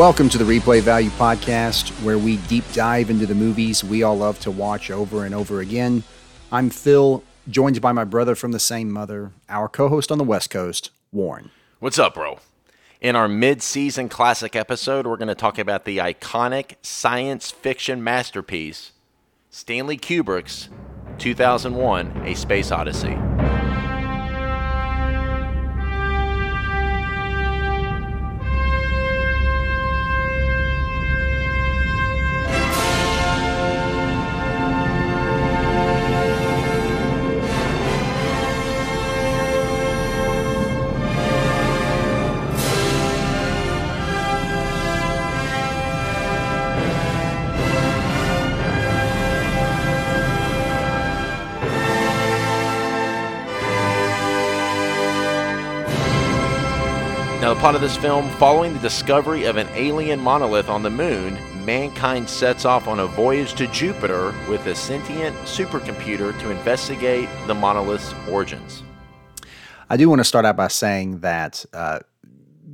Welcome to the Replay Value Podcast, where we deep dive into the movies we all love to watch over and over again. I'm Phil, joined by my brother from the same mother, our co host on the West Coast, Warren. What's up, bro? In our mid season classic episode, we're going to talk about the iconic science fiction masterpiece, Stanley Kubrick's 2001 A Space Odyssey. The plot of this film following the discovery of an alien monolith on the moon, mankind sets off on a voyage to Jupiter with a sentient supercomputer to investigate the monolith's origins. I do want to start out by saying that, uh,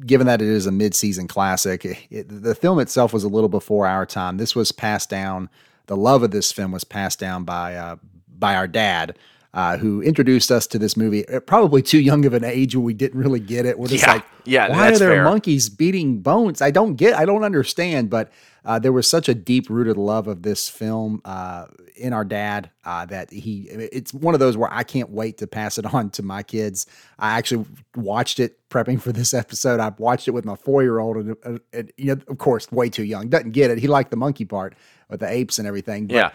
given that it is a mid-season classic, it, the film itself was a little before our time. This was passed down. The love of this film was passed down by uh, by our dad, uh, who introduced us to this movie. at Probably too young of an age where we didn't really get it. We're just Yeah, like, yeah, why are there fair. monkeys beating bones? I don't get. I don't understand. But uh, there was such a deep-rooted love of this film uh, in our dad uh, that he. It's one of those where I can't wait to pass it on to my kids. I actually watched it prepping for this episode. I watched it with my four-year-old, and, uh, and you know, of course, way too young, doesn't get it. He liked the monkey part with the apes and everything. But Yeah.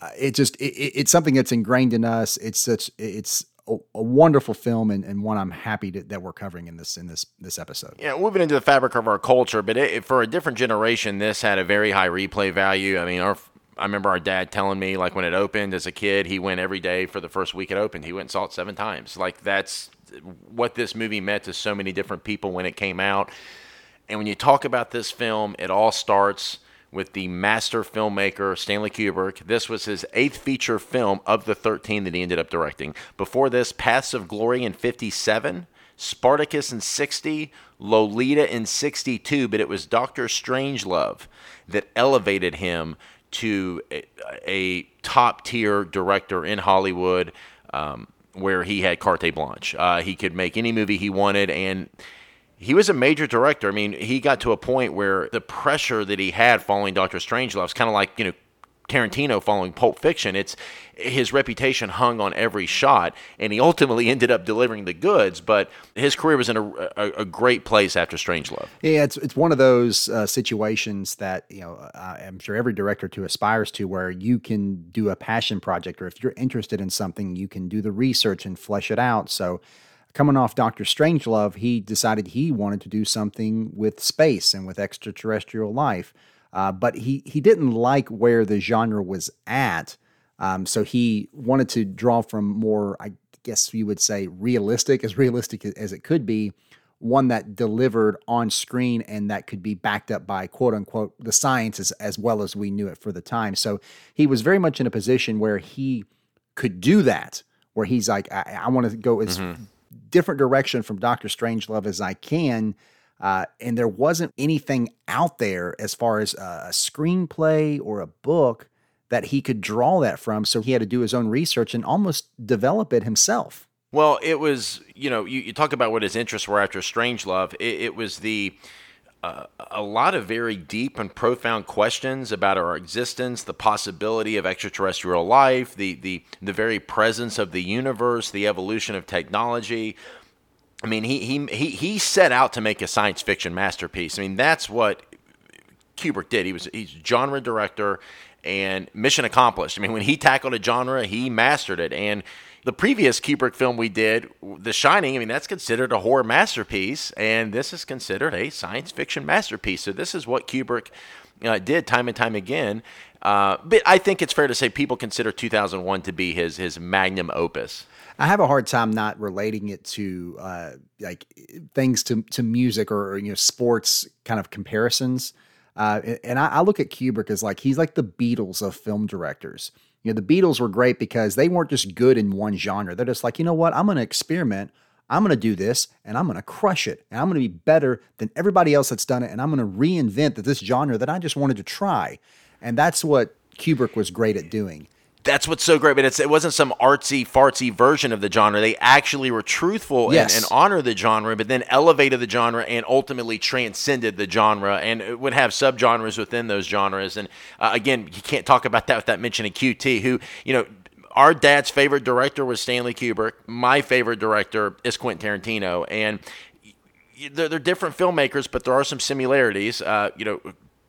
Uh, it just it, it- it's something that's ingrained in us. It's such it's a, a wonderful film and, and one I'm happy to, that we're covering in this in this this episode. Yeah, moving into the fabric of our culture, but it, for a different generation, this had a very high replay value. I mean, our I remember our dad telling me like when it opened as a kid, he went every day for the first week it opened. He went and saw it seven times. Like that's what this movie meant to so many different people when it came out. And when you talk about this film, it all starts with the master filmmaker Stanley Kubrick. This was his eighth feature film of the 13 that he ended up directing. Before this, Paths of Glory in 57, Spartacus in 60, Lolita in 62, but it was Doctor Strangelove that elevated him to a, a top tier director in Hollywood. Um, where he had carte blanche. Uh, he could make any movie he wanted, and he was a major director. I mean, he got to a point where the pressure that he had following Doctor Strangelove is kind of like, you know, Tarantino following Pulp Fiction. It's his reputation hung on every shot, and he ultimately ended up delivering the goods. But his career was in a, a, a great place after Strangelove. Yeah, it's it's one of those uh, situations that you know I'm sure every director to aspires to, where you can do a passion project, or if you're interested in something, you can do the research and flesh it out. So, coming off Doctor Strangelove, he decided he wanted to do something with space and with extraterrestrial life, uh, but he he didn't like where the genre was at. Um, so he wanted to draw from more, I guess you would say, realistic, as realistic as it could be, one that delivered on screen and that could be backed up by quote unquote the science as, as well as we knew it for the time. So he was very much in a position where he could do that, where he's like, I, I want to go as different direction from Doctor Strangelove as I can. Uh, and there wasn't anything out there as far as a, screenplay or a book that he could draw that from. So he had to do his own research and almost develop it himself. Well, it was, you know, you, you talk about what his interests were after Strangelove. It, it was the a lot of very deep and profound questions about our existence, the possibility of extraterrestrial life, the the the very presence of the universe, the evolution of technology. I mean, he he he he set out to make a science fiction masterpiece. I mean, that's what Kubrick did. He was he's a genre director and mission accomplished. I mean, when he tackled a genre, he mastered it. And the previous Kubrick film we did, The Shining, I mean, that's considered a horror masterpiece, and this is considered a science fiction masterpiece. So this is what Kubrick uh, did time and time again. Uh, but I think it's fair to say people consider 2001 to be his his magnum opus. I have a hard time not relating it to uh, like things to to music or you know sports kind of comparisons. Uh, and I, I look at Kubrick as like he's like the Beatles of film directors. You know, the Beatles were great because they weren't just good in one genre. They're just like, you know what, I'm going to experiment. I'm going to do this and I'm going to crush it and I'm going to be better than everybody else that's done it and I'm going to reinvent this genre that I just wanted to try. And that's what Kubrick was great at doing that's what's so great. But it's, it wasn't some artsy fartsy version of the genre. They actually were truthful yes. and, and honor the genre, but then elevated the genre and ultimately transcended the genre and would have subgenres within those genres. And uh, again, you can't talk about that without mentioning QT, who you know our dad's favorite director was Stanley Kubrick. My favorite director is Quentin Tarantino, and they're, they're different filmmakers, but there are some similarities. Uh, you know,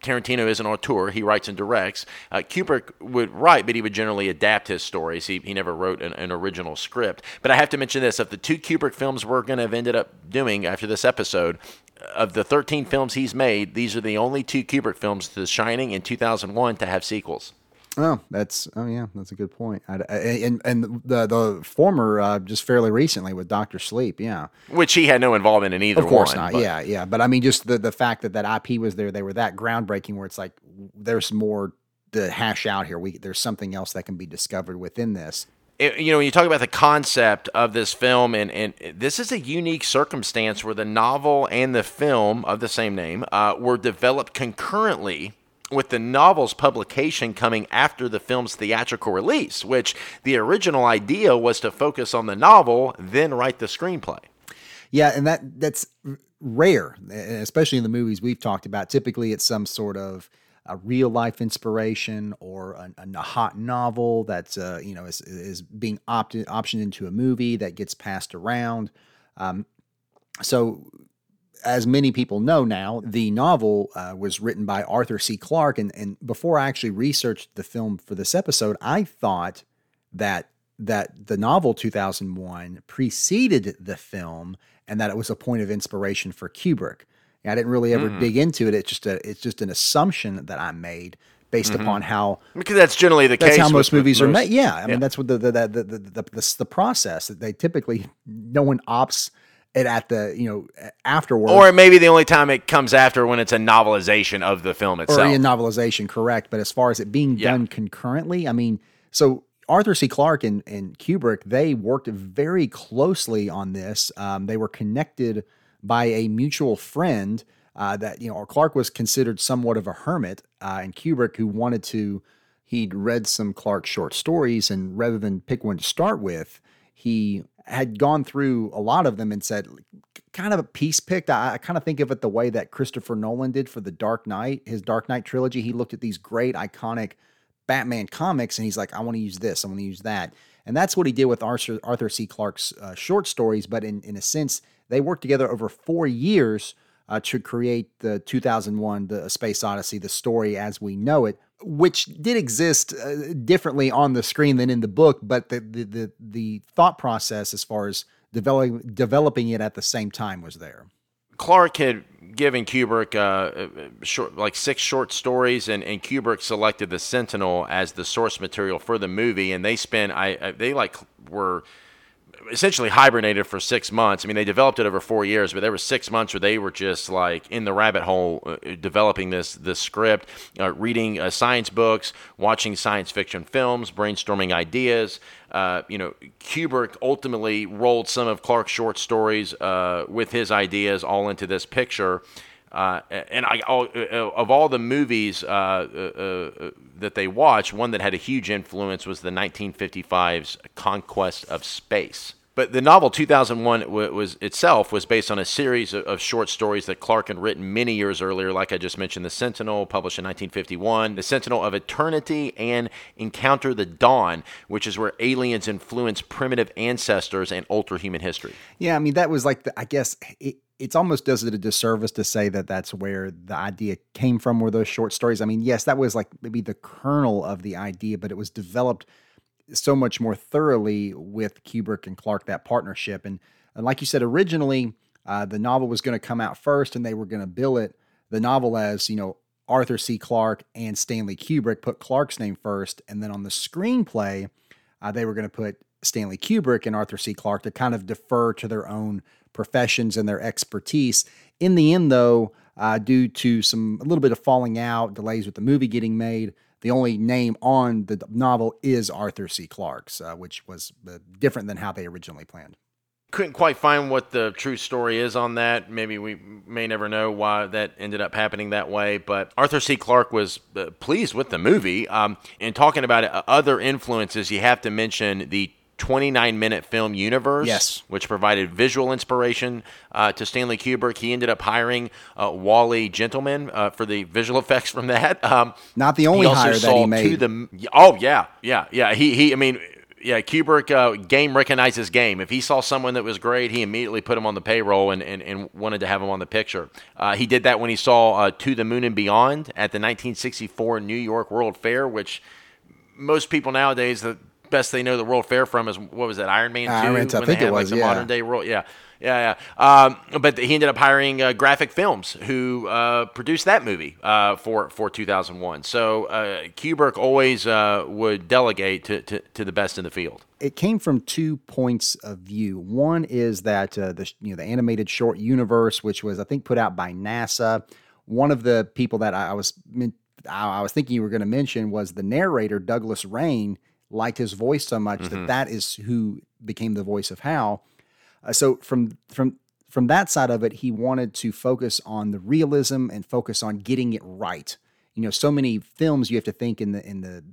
Tarantino is an auteur. He writes and directs. Uh, Kubrick would write, but he would generally adapt his stories. He, he never wrote an, an original script. But I have to mention this: of the two Kubrick films we're going to have ended up doing after this episode, of the 13 films he's made, these are the only two Kubrick films, The Shining in 2001, to have sequels. Oh, that's oh yeah, that's a good point. I, I, and and the the former uh, just fairly recently with Doctor Sleep, yeah, which he had no involvement in either. Of course one, not. But. Yeah, yeah. But I mean, just the the fact that that IP was there, they were that groundbreaking. Where it's like there's more to hash out here. We there's something else that can be discovered within this. It, you know, when you talk about the concept of this film, and, and this is a unique circumstance where the novel and the film of the same name uh, were developed concurrently with the novel's publication coming after the film's theatrical release, which the original idea was to focus on the novel, then write the screenplay. Yeah, and that that's rare, especially in the movies we've talked about. Typically, it's some sort of a real life inspiration or a, a hot novel that's uh, you know is, is being opted optioned into a movie that gets passed around. Um, so as many people know now, the novel uh, was written by Arthur C. Clarke. And, and before I actually researched the film for this episode, I thought that that the novel 2001 preceded the film and that it was a point of inspiration for Kubrick. I didn't really ever mm. dig into it. It's just a it's just an assumption that I made based mm-hmm. upon how because that's generally the that's case. how most movies are made. Yeah, I yeah. mean that's what the the the the, the, the, the, the process that they typically no one opts it at the you know afterwards, or maybe the only time it comes after when it's a novelization of the film itself, or a novelization, correct? But as far as it being yeah. done concurrently, I mean, so Arthur C. Clarke and, and Kubrick they worked very closely on this. Um, they were connected by a mutual friend. Uh, that you know, Clarke was considered somewhat of a hermit, uh, and Kubrick, who wanted to, he'd read some Clarke short stories, and rather than pick one to start with, he had gone through a lot of them and said, kind of a piece picked. I, I, kind of think of it the way that Christopher Nolan did for the Dark Knight, his Dark Knight trilogy. He looked at these great, iconic Batman comics and he's like, I want to use this, I want to use that. And that's what he did with Arthur, Arthur C. Clarke's uh, short stories. But in, in a sense, they worked together over four years uh, to create the 2001 the Space Odyssey, the story as we know it, which did exist uh, differently on the screen than in the book, but the, the the the, thought process as far as developing developing it at the same time was there. Clarke had given Kubrick uh, uh, short, like six short stories, and, and Kubrick selected the Sentinel as the source material for the movie, and they spent I, I they like were essentially hibernated for six months. I mean, they developed it over four years, but there were six months where they were just like in the rabbit hole, uh, developing this this script, uh, reading uh, science books, watching science fiction films, brainstorming ideas. Uh, you know, Kubrick ultimately rolled some of Clarke's short stories uh, with his ideas all into this picture. Uh, and I, all, uh, of all the movies uh, uh, uh, that they watched, one that had a huge influence was the 1955's Conquest of Space. But the novel 2001 was itself was based on a series of short stories that Clarke had written many years earlier. Like I just mentioned, The Sentinel, published in 1951, The Sentinel of Eternity, and Encounter the Dawn, which is where aliens influence primitive ancestors and alter human history. Yeah, I mean that was like the, I guess it, it's almost does it a disservice to say that that's where the idea came from, were those short stories. I mean, yes, that was like maybe the kernel of the idea, but it was developed so much more thoroughly with Kubrick and Clarke that partnership. And, and like you said, originally, uh, the novel was going to come out first and they were going to bill it, the novel as, you know, Arthur C. Clarke and Stanley Kubrick, put Clarke's name first. And then on the screenplay, uh, they were going to put Stanley Kubrick and Arthur C. Clarke to kind of defer to their own professions and their expertise. In the end, though, uh, due to some a little bit of falling out, delays with the movie getting made, the only name on the novel is Arthur C. Clarke's, uh, which was uh, different than how they originally planned. couldn't quite find what the true story is on that. Maybe we may never know why that ended up happening that way. But Arthur C. Clarke was uh, pleased with the movie. Um, and talking about uh, other influences, you have to mention the 29 minute film universe, yes. which provided visual inspiration uh, to Stanley Kubrick. He ended up hiring uh, Wally Gentleman uh, for the visual effects from that. Um, Not the only hire that he made. The, oh yeah, yeah, yeah. He he. I mean, yeah. Kubrick uh, game recognizes game. If he saw someone that was great, he immediately put him on the payroll and, and, and wanted to have him on the picture. Uh, he did that when he saw uh, To the Moon and Beyond at the 1964 New York World Fair, which most people nowadays the best they know the World Fair from is what was that Iron Man two? Iron Man 2, I think it was like yeah. modern day world. Yeah, yeah, yeah. Um, but he ended up hiring uh, Graphic Films, who uh, produced that movie uh, for for 2001. So uh, Kubrick always uh, would delegate to, to, to the best in the field. It came from two points of view. One is that uh, the you know the animated short universe, which was I think put out by NASA. One of the people that I was I was thinking you were going to mention was the narrator Douglas Rain liked his voice so much mm-hmm. that that is who became the voice of Hal. Uh, so from from from that side of it, he wanted to focus on the realism and focus on getting it right. You know, so many films you have to think in the in the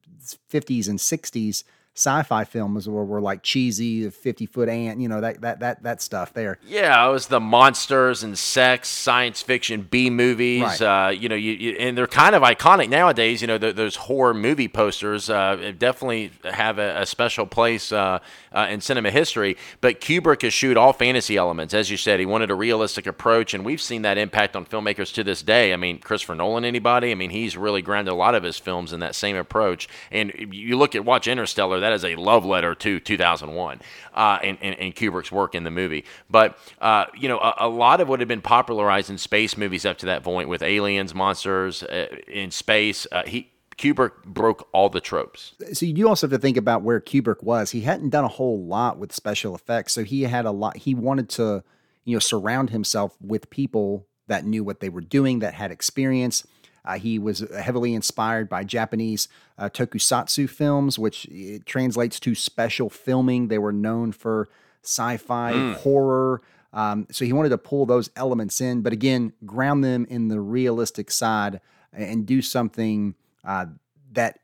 50s and 60s sci-fi films where we're like cheesy, fifty foot ant, you know that that that that stuff there. Yeah, it was the monsters and sex, science fiction B movies. Right. Uh, you know, you, you, and they're kind of iconic nowadays. You know, the, those horror movie posters uh, definitely have a, a special place uh, uh, in cinema history. But Kubrick eschewed all fantasy elements, as you said. He wanted a realistic approach, and we've seen that impact on filmmakers to this day. I mean, Christopher Nolan, anybody? I mean, he's really grounded a lot of his films in that same approach. And you look at watch Interstellar that is a love letter to 2001 uh, and, and, and, Kubrick's work in the movie. But, uh, you know, a, a, lot of what had been popularized in space movies up to that point with aliens, monsters uh, in space, uh, he, Kubrick broke all the tropes. So you also have to think about where Kubrick was. He hadn't done a whole lot with special effects, so he had a lot. He wanted to, you know, surround himself with people that knew what they were doing, that had experience. Uh, he was heavily inspired by Japanese uh, tokusatsu films, which translates to special filming. They were known for sci fi, mm. horror. Um, so he wanted to pull those elements in, but again, ground them in the realistic side and do something uh, that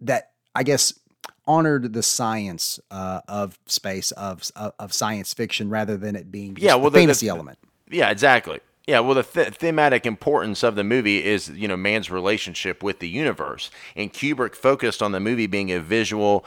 that I guess honored the science uh, of space of, of science fiction rather than it being yeah, well, the fantasy the, element. Yeah, exactly. Yeah, well, the th- thematic importance of the movie is, you know, man's relationship with the universe. And Kubrick focused on the movie being a visual,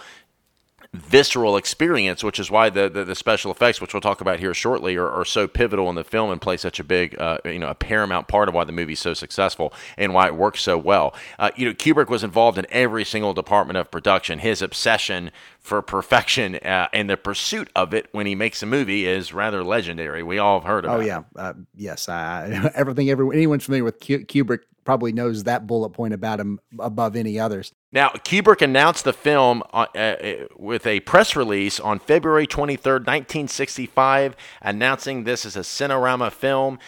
visceral experience, which is why the, the, the, special effects, which we'll talk about here shortly, are, are so pivotal in the film and play such a big, uh, you know, a paramount part of why the movie's so successful and why it works so well. Uh, you know, Kubrick was involved in every single department of production. His obsession for perfection uh, and the pursuit of it when he makes a movie is rather legendary. We all have heard of. Oh yeah, uh, yes. everything, everyone, anyone familiar with Kubrick probably knows that bullet point about him above any others. Now, Kubrick announced the film uh, uh, with a press release on February 23rd, 1965, announcing this as a Cinerama film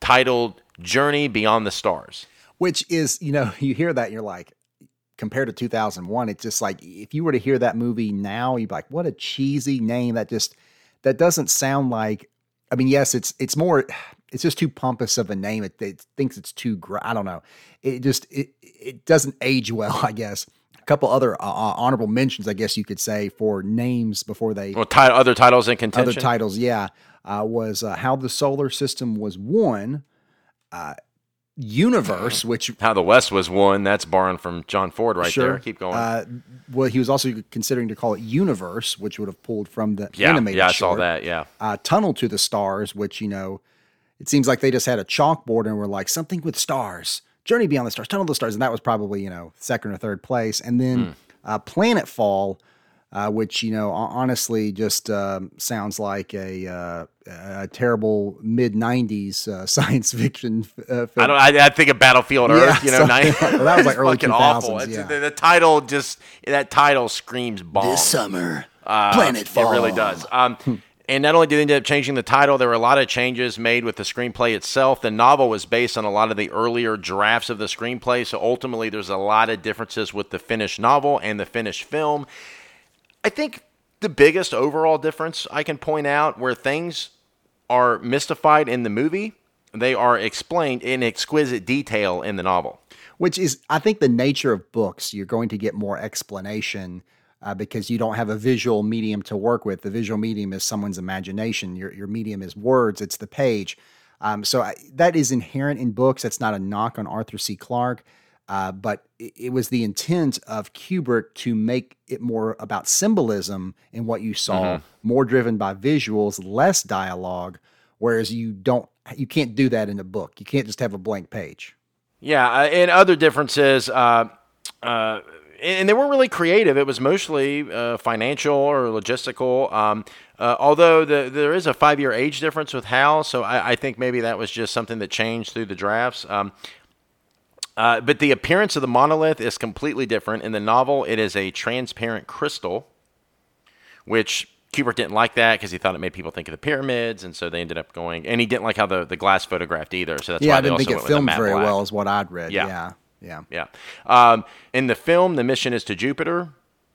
titled Journey Beyond the Stars. Which is, you know, you hear that you're like, compared to 2001, it's just like, if you were to hear that movie now, you'd be like, what a cheesy name that just, that doesn't sound like, I mean, yes, it's, it's more, it's just too pompous of a name. It, it thinks it's too. Gr- I don't know. It just it it doesn't age well. I guess. A couple other uh, uh, honorable mentions, I guess you could say, for names before they. Well, t- other titles in contention. Other titles, yeah, uh, was uh, how the solar system was won. Uh, universe, which how the West was won. That's borrowed from John Ford right sure. there. Keep going. Uh, well, he was also considering to call it Universe, which would have pulled from the yeah, animated. Yeah, I short. saw that. Yeah, uh, Tunnel to the Stars, which you know it seems like they just had a chalkboard and were like something with stars, Journey Beyond the Stars, Tunnel of the Stars, and that was probably you know second or third place. And then mm. uh, Planetfall, uh, which you know honestly just um, sounds like a, uh, a terrible mid '90s uh, science fiction. Uh, film. I don't. I, I, think of Battlefield Earth. Yeah, you know, so, well, that was like early 2000s. Awful. Yeah. The, the, title just that title screams bomb. This summer, uh, Planetfall. It really does. Um, And not only did they end up changing the title, there were a lot of changes made with the screenplay itself. The novel was based on a lot of the earlier drafts of the screenplay, so ultimately there's a lot of differences with the finished novel and the finished film. I think the biggest overall difference I can point out where things are mystified in the movie, they are explained in exquisite detail in the novel. Which is, I think, the nature of books. You're going to get more explanation uh, because you don't have a visual medium to work with. The visual medium is someone's imagination. Your your medium is words. It's the page. Um, so I, that is inherent in books. That's not a knock on Arthur C. Clarke. Uh, but it, it, was the intent of Kubrick to make it more about symbolism in what you saw, mm-hmm. more driven by visuals, less dialogue. Whereas you don't, you can't do that in a book. You can't just have a blank page. Yeah, uh, and other differences. Uh, uh, and they weren't really creative. It was mostly uh, financial or logistical. Um, uh, although the, there is a five-year age difference with Hal, so I, I, think maybe that was just something that changed through the drafts. Um, uh, but the appearance of the monolith is completely different. In the novel, it is a transparent crystal, which Kubrick didn't like that because he thought it made people think of the pyramids, and so they ended up going. And he didn't like how the, the glass photographed either. So that's yeah, why I didn't think it filmed very black. well, is what I'd read. Yeah, yeah. Yeah. Yeah. Um, in the film, the mission is to Jupiter.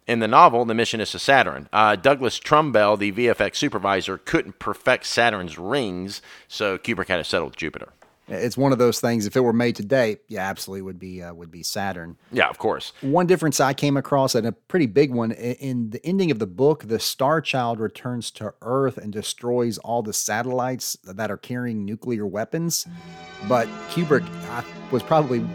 In the novel, the mission is to Saturn. Uh, Douglas Trumbull, the VFX supervisor, couldn't perfect Saturn's rings, so Kubrick had to settle with Jupiter. It's one of those things. If it were made today, yeah, absolutely would be uh, would be Saturn. Yeah, of course. One difference I came across, and a pretty big one, in the ending of the book, the Star Child returns to Earth and destroys all the satellites that are carrying nuclear weapons. But Kubrick was probably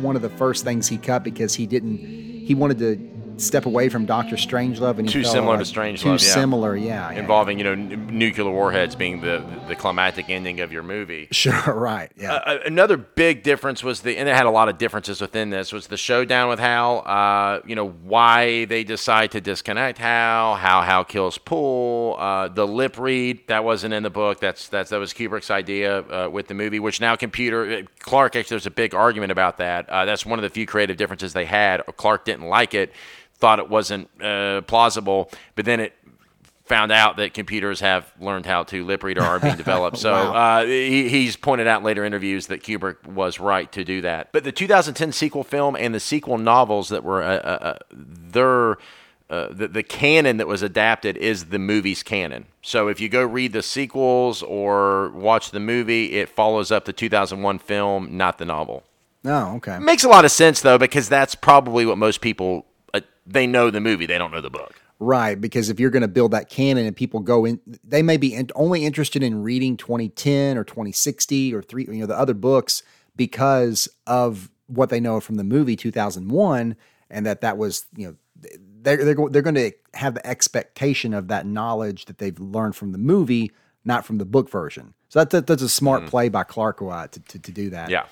one of the first things he cut because he didn't he wanted to step away from Doctor Strangelove and too similar like, to Strangelove. Too yeah. similar, yeah. Involving you know n- nuclear warheads being the the climactic ending of your movie. Sure, right. Yeah. Uh, another big difference was the and it had a lot of differences within this was the showdown with Hal. Uh, you know why they decide to disconnect Hal, how Hal kills Poole, uh, the lip read that wasn't in the book. That's that's that was Kubrick's idea uh, with the movie, which now computer uh, Clarke actually there's a big argument about that. Uh, that's one of the few creative differences they had. Clarke didn't like it thought it wasn't uh, plausible, but then it found out that computers have learned how to lip read or are being developed. So wow. uh, he, he's pointed out in later interviews that Kubrick was right to do that. But the 2010 sequel film and the sequel novels that were uh, uh, uh their uh, the, the canon that was adapted is the movie's canon. So if you go read the sequels or watch the movie, it follows up the 2001 film, not the novel. Oh, okay. Makes a lot of sense though, because that's probably what most people they know the movie, they don't know the book. Right, because if you're going to build that canon and people go in, they may be in, only interested in reading 2010 or 2060 or three, you know, the other books because of what they know from the movie 2001, and that that was, you know, they're they're, they're going to have the expectation of that knowledge that they've learned from the movie, not from the book version. So that, that that's a smart mm. play by Clarke uh, to, to, to do that. Yeah.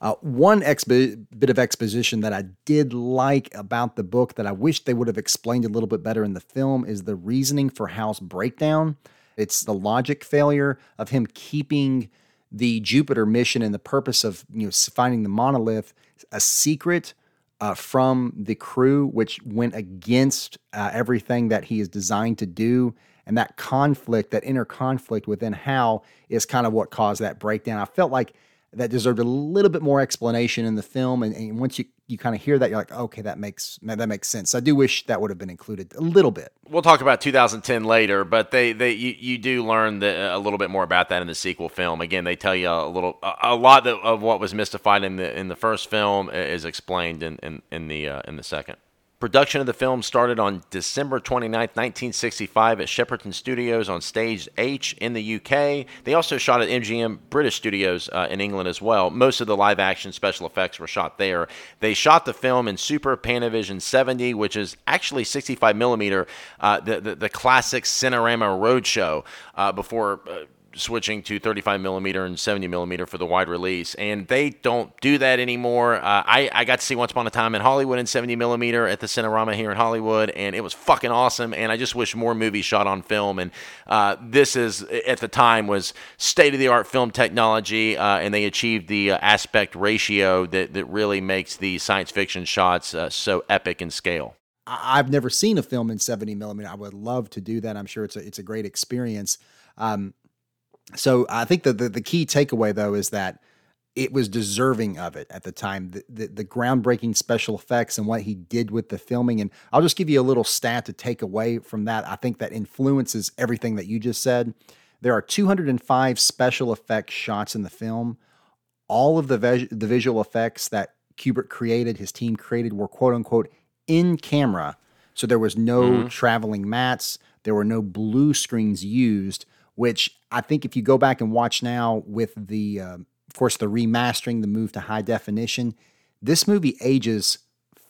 Uh, one expo- bit of exposition that I did like about the book that I wish they would have explained a little bit better in the film is the reasoning for Hal's breakdown. It's the logic failure of him keeping the Jupiter mission and the purpose of you know finding the monolith a secret uh, from the crew, which went against uh, everything that he is designed to do. And that conflict, that inner conflict within Hal, is kind of what caused that breakdown. I felt like that deserved a little bit more explanation in the film. And, and once you, you kind of hear that, you're like, okay, that makes that makes sense. I do wish that would have been included a little bit. We'll talk about 2010 later, but they, they you, you do learn the, a little bit more about that in the sequel film. Again, they tell you a little a, a lot of what was mystified in the in the first film is explained in in, in the uh, in the second. Production of the film started on December 29, 1965 at Shepperton Studios on Stage H in the UK. They also shot at MGM British Studios uh, in England as well. Most of the live action special effects were shot there. They shot the film in Super Panavision 70, which is actually 65 millimeter, uh, the, the, the, classic Cinerama Roadshow uh, before uh, switching to 35 millimeter and 70 millimeter for the wide release, and they don't do that anymore. Uh, I I got to see Once Upon a Time in Hollywood in 70 millimeter at the Cinerama here in Hollywood, and it was fucking awesome. And I just wish more movies shot on film. And uh, this is at the time was state of the art film technology, uh, and they achieved the uh, aspect ratio that that really makes the science fiction shots uh, so epic in scale. I've never seen a film in 70 millimeter. I would love to do that. I'm sure it's a, it's a great experience. Um, so I think that the, the key takeaway though is that it was deserving of it at the time. The, the, the, groundbreaking special effects and what he did with the filming. And I'll just give you a little stat to take away from that. I think that influences everything that you just said. There are 205 special effects shots in the film. All of the, the visual effects that Kubrick created, his team created, were quote unquote in camera. So there was no mm-hmm. traveling mattes, there were no blue screens used, which I think if you go back and watch now with the, uh, of course, the remastering, the move to high definition, this movie ages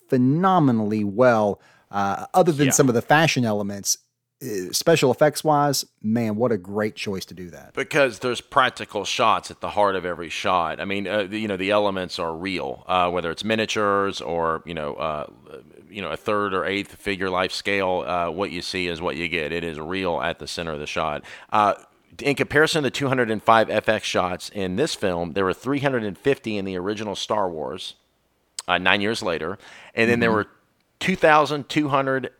phenomenally well. Uh, other than yeah. some of the fashion elements, uh, special effects wise, man, what a great choice to do that. Because there's practical shots at the heart of every shot. I mean, uh, you know, the elements are real, uh, whether it's miniatures or you know, uh, you know, a third or eighth figure life scale. Uh, what you see is what you get. It is real at the center of the shot. Uh, in comparison to the 205 FX shots in this film, there were 350 in the original Star Wars, nine years later, and then mm-hmm. there were 2,200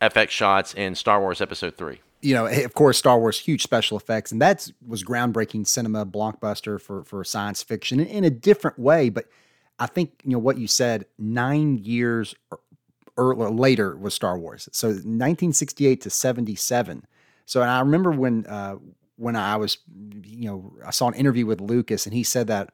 FX shots in Star Wars Episode Three. You know, of course, Star Wars huge special effects, and that was groundbreaking cinema blockbuster for for science fiction in, in a different way. But I think you know what you said. Nine years earlier, later was Star Wars. So 1968 to 77. So and I remember when uh, when I was, you know, I saw an interview with Lucas, and he said that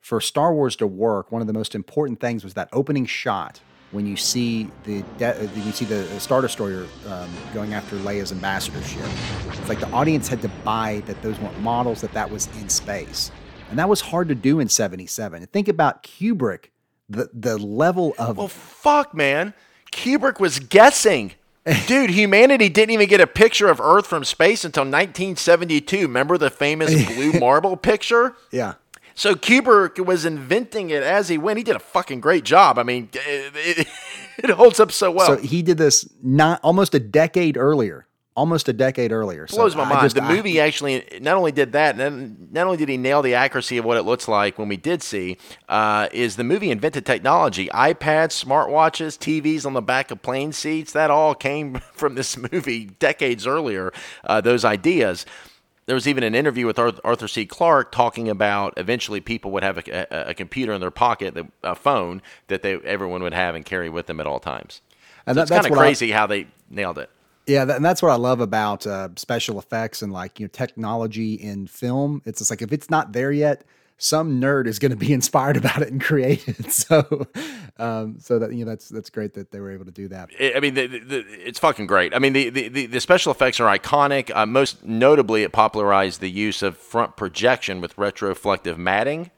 for Star Wars to work, one of the most important things was that opening shot when you see the de- uh, you see the Star Destroyer um, going after Leia's ambassadorship. It's like the audience had to buy that those weren't models, that that was in space, and that was hard to do in '77. Think about Kubrick, the the level of well, fuck, man, Kubrick was guessing. Dude, humanity didn't even get a picture of Earth from space until 1972. Remember the famous blue marble picture? Yeah. So Kubrick was inventing it as he went. He did a fucking great job. I mean, it, it, it holds up so well. So he did this not almost a decade earlier. Almost a decade earlier. Blows so my mind. Just, the movie actually not only did that, not only did he nail the accuracy of what it looks like when we did see, uh, is the movie invented technology. iPads, smartwatches, TVs on the back of plane seats. That all came from this movie decades earlier. Uh, those ideas there was even an interview with Arthur C. Clarke talking about eventually people would have a, a, a computer in their pocket, a phone that they everyone would have and carry with them at all times. And so that, it's kind of crazy I, how they nailed it. Yeah, and that's what I love about uh, special effects and like you know technology in film. It's just like if it's not there yet, some nerd is going to be inspired about it and create it. So, um, so that you know, that's that's great that they were able to do that. I mean, the, the, it's fucking great. I mean, the the, the special effects are iconic. Uh, most notably, it popularized the use of front projection with retroflective matting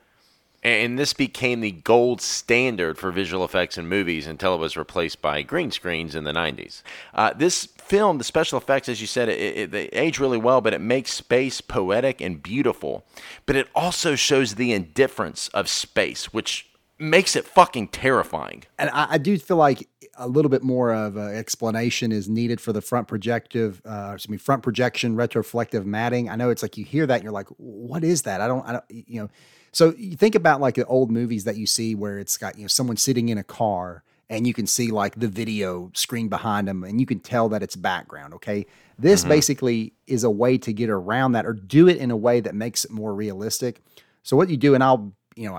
and this became the gold standard for visual effects in movies until it was replaced by green screens in the 90s. Uh, this film, the special effects, as you said, it, it, they age really well, but it makes space poetic and beautiful. But it also shows the indifference of space, which makes it fucking terrifying. And I, I do feel like a little bit more of an explanation is needed for the front projective, uh, excuse me, front projection retroflective matting. I know it's like you hear that and you're like, what is that? I don't, I don't, you know so you think about like the old movies that you see where it's got, you know, someone sitting in a car and you can see like the video screen behind them and you can tell that it's background. Okay. This mm-hmm. basically is a way to get around that or do it in a way that makes it more realistic. So what you do, and I'll, you know,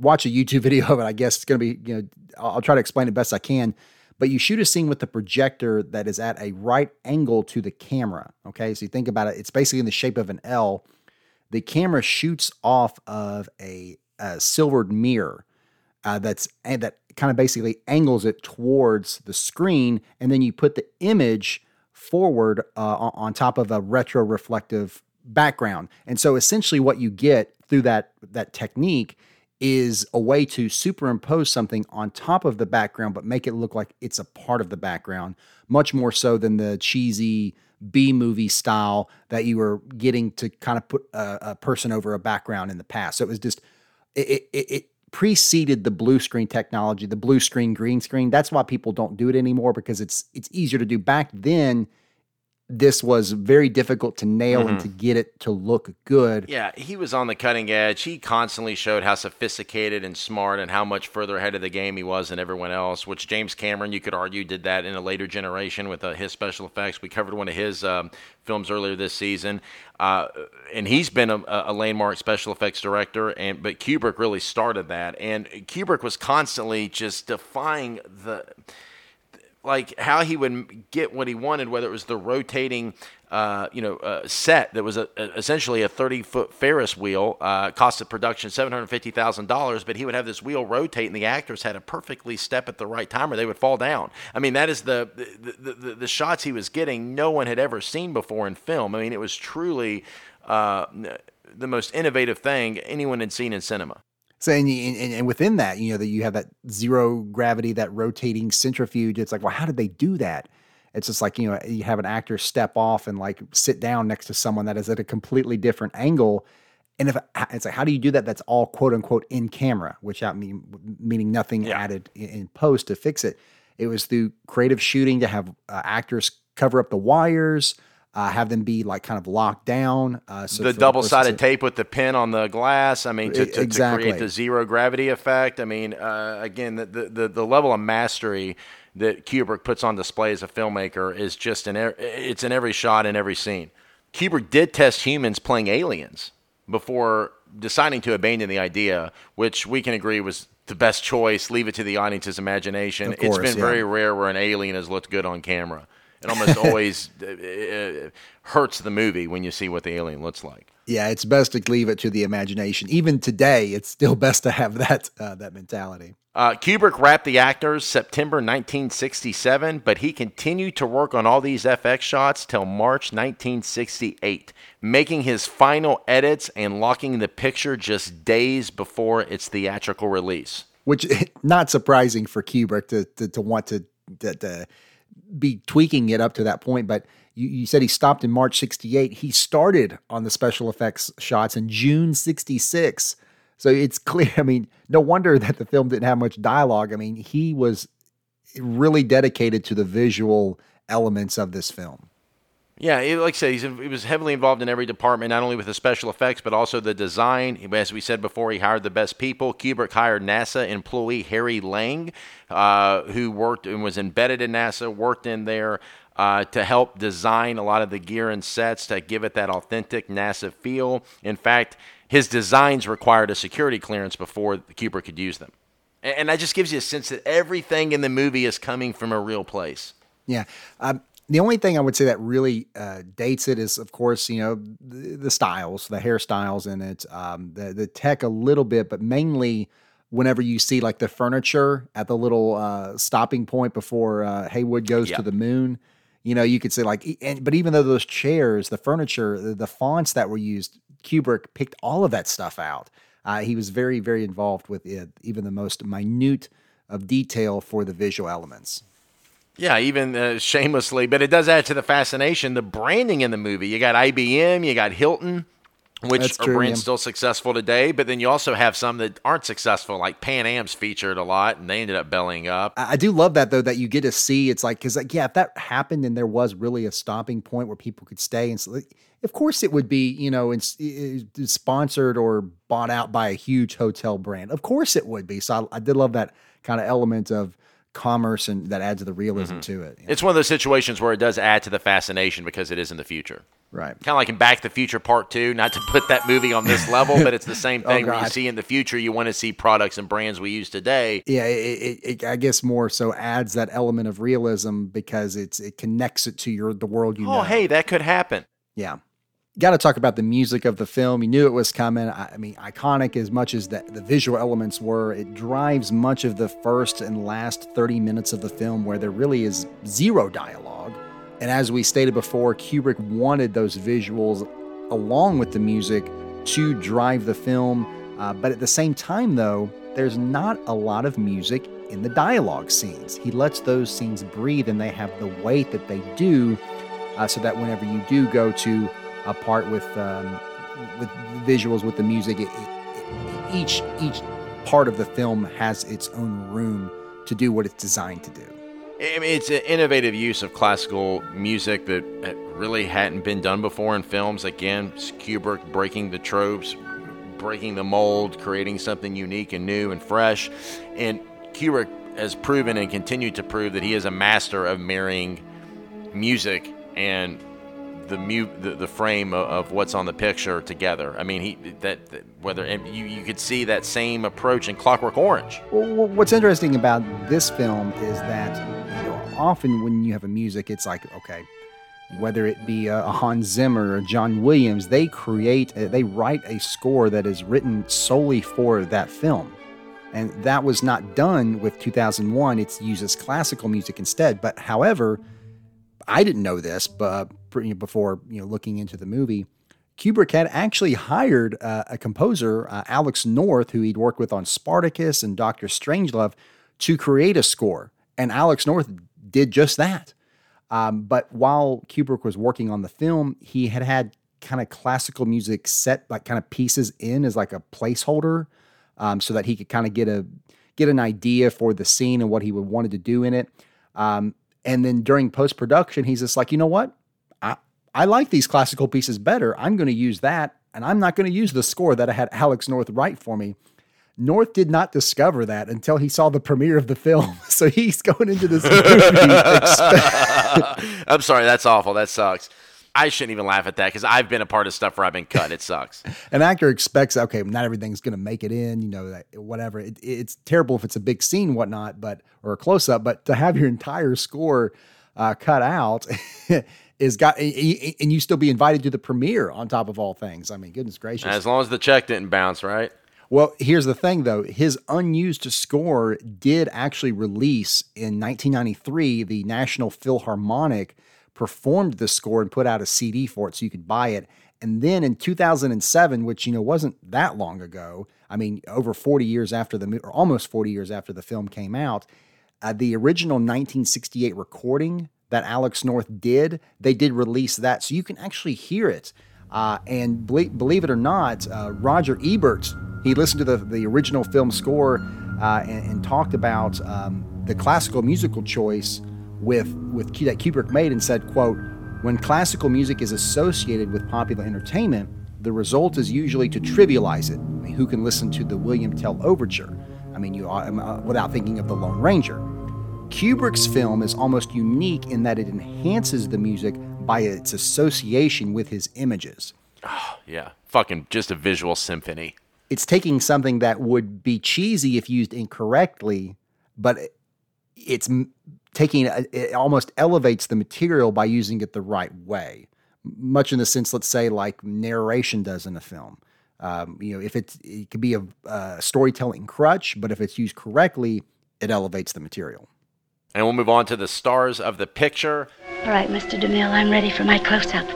watch a YouTube video of it. I guess it's going to be, you know, I'll try to explain it best I can. But you shoot a scene with the projector that is at a right angle to the camera. Okay. So you think about it, it's basically in the shape of an L the camera shoots off of a, a silvered mirror uh, that's that kind of basically angles it towards the screen, and then you put the image forward uh, on top of a retro reflective background. And so essentially, what you get through that that technique is a way to superimpose something on top of the background, but make it look like it's a part of the background, much more so than the cheesy B movie style that you were getting to kind of put a, a person over a background in the past. So it was just it, it, it preceded the blue screen technology, the blue screen, green screen. That's why people don't do it anymore because it's it's easier to do. Back then, this was very difficult to nail mm-hmm. and to get it to look good. Yeah, he was on the cutting edge. He constantly showed how sophisticated and smart and how much further ahead of the game he was than everyone else, which James Cameron, you could argue, did that in a later generation with uh, his special effects. We covered one of his um, films earlier this season. Uh, and he's been a, a, landmark special effects director, and but Kubrick really started that. And Kubrick was constantly just defying the like how he would get what he wanted, whether it was the rotating, uh, you know, uh, set that was a, a, essentially a 30 foot Ferris wheel, uh, cost of production $750,000, but he would have this wheel rotate and the actors had to perfectly step at the right time or they would fall down. I mean, that is the, the, the, the shots he was getting, no one had ever seen before in film. I mean, it was truly uh, the most innovative thing anyone had seen in cinema. So and, and, and within that, you know, that you have that zero gravity, that rotating centrifuge. It's like, well, how did they do that? It's just like you know, you have an actor step off and like sit down next to someone that is at a completely different angle. And if it's like, how do you do that? That's all quote unquote in camera, which I mean, meaning nothing yeah. added in post to fix it. It was through creative shooting to have uh, actors cover up the wires, uh, have them be like kind of locked down. Uh, so the double sided tape with the pin on the glass. I mean, to, to, exactly. to create the zero gravity effect. I mean, uh, again, the, the, the level of mastery that Kubrick puts on display as a filmmaker is just in it's in every shot in every scene. Kubrick did test humans playing aliens before deciding to abandon the idea, which we can agree was the best choice. Leave it to the audience's imagination. Course, it's been yeah. very rare where an alien has looked good on camera. It almost always uh, uh, hurts the movie when you see what the alien looks like. Yeah, it's best to leave it to the imagination. Even today, it's still best to have that uh, that mentality. Uh, Kubrick wrapped the actors September 1967, but he continued to work on all these FX shots till March 1968, making his final edits and locking the picture just days before its theatrical release. Which not surprising for Kubrick to to, to want to, to, to be tweaking it up to that point, but you, you, said he stopped in March 68. He started on the special effects shots in June 66. So it's clear. I mean, no wonder that the film didn't have much dialogue. I mean, he was really dedicated to the visual elements of this film. Yeah, like I said, he was heavily involved in every department, not only with the special effects, but also the design. As we said before, he hired the best people. Kubrick hired NASA employee Harry Lange, uh, who worked and was embedded in NASA, worked in there uh, to help design a lot of the gear and sets to give it that authentic NASA feel. In fact, his designs required a security clearance before Kubrick could use them. And, and that just gives you a sense that everything in the movie is coming from a real place. Yeah. Um, the only thing I would say that really uh, dates it is, of course, you know, the, the styles, the hairstyles in it, um, the the tech a little bit, but mainly whenever you see like the furniture at the little uh, stopping point before uh, Heywood goes yep. to the moon. You know, you could say like, and, but even though those chairs, the furniture, the, the, fonts that were used, Kubrick picked all of that stuff out. Uh, he was very, very involved with it, even the most minute of detail for the visual elements. Yeah, even uh, shamelessly, but it does add to the fascination. The branding in the movie. You got IBM, you got Hilton, which true, are brands yeah. still successful today. But then you also have some that aren't successful, like Pan Am's featured a lot, and they ended up bellying up. I do love that though that you get to see. It's like because like yeah, if that happened and there was really a stopping point where people could stay and. So, of course, it would be, you know, sponsored or bought out by a huge hotel brand. Of course, it would be. So I, I did love that kind of element of commerce and that adds the realism mm-hmm. to it. You know? It's one of those situations where it does add to the fascination because it is in the future. Right. Kind of like in Back to the Future Part 2, not to put that movie on this level, but it's the same oh, thing. oh, when you see in the future, you want to see products and brands we use today. Yeah, it, it, it, I guess more so adds that element of realism because it's it connects it to your the world you oh, know. Oh, hey, that could happen. Yeah got to talk about the music of the film. You knew it was coming. I, mean, iconic as much as the, the visual elements were, it drives much of the first and last 30 minutes of the film where there really is zero dialogue. And as we stated before, Kubrick wanted those visuals along with the music to drive the film. Uh, but at the same time, though, there's not a lot of music in the dialogue scenes. He lets those scenes breathe and they have the weight that they do uh, so that whenever you do go to apart with um, with visuals, with the music. It, it, each each part of the film has its own room to do what it's designed to do. I mean, it's an innovative use of classical music that really hadn't been done before in films. Again, Kubrick breaking the tropes, breaking the mold, creating something unique and new and fresh. And Kubrick has proven and continued to prove that he is a master of marrying music and the mu- the, the frame of, of, what's on the picture together. I mean, he that, that whether you you could see that same approach in Clockwork Orange. Well, what's interesting about this film is that you know, often when you have a music, it's like okay, whether it be a Hans Zimmer or John Williams, they create uh, they write a score that is written solely for that film. And that was not done with 2001. It uses classical music instead. But however, I didn't know this, but before you know looking into the movie, Kubrick had actually hired uh, a composer, uh, Alex North, who he'd worked with on Spartacus and Doctor Strangelove, to create a score. And Alex North did just that. Um, but while Kubrick was working on the film, he had had kind of classical music set, like kind of pieces in as like a placeholder, um, so that he could kind of get a get an idea for the scene and what he would wanted to do in it. Um, and then during post production, he's just like, you know what? I, like these classical pieces better. I'm going to use that. And I'm not going to use the score that I had Alex North write for me. North did not discover that until he saw the premiere of the film. So he's going into this movie. I'm sorry, that's awful. That sucks. I shouldn't even laugh at that because I've been a part of stuff where I've been cut. It sucks. An actor expects, okay, not everything's going to make it in, you know, whatever. It, it's terrible if it's a big scene, whatnot, but or a close up. But to have your entire score uh, cut out is got, and you still be invited to the premiere on top of all things. I mean, goodness gracious. As long as the check didn't bounce, right? Well, here's the thing though. His unused score did actually release in 1993, the National Philharmonic performed the score and put out a CD for it so you could buy it. And then in 2007, which you know wasn't that long ago, I mean over 40 years after the or almost 40 years after the film came out, uh, the original 1968 recording that Alex North did, they did release that, so you can actually hear it. Uh, and believe, believe, it or not, uh, Roger Ebert he listened to the the original film score uh, and, and, talked about um, the classical musical choice with with that Kubrick made and said, "quote When classical music is associated with popular entertainment, the result is usually to trivialize it. I mean, who can listen to the William Tell Overture? I mean, you uh, uh, without thinking of the Lone Ranger." Kubrick's film is almost unique in that it enhances the music by its association with his images. Oh, yeah. Fucking just a visual symphony. It's taking something that would be cheesy if used incorrectly, but it's taking it almost elevates the material by using it the right way much in the sense let's say like narration does in a film um, you know if it's it could be a, a storytelling crutch but if it's used correctly it elevates the material and we'll move on to the stars of the picture all right mr demille i'm ready for my close-up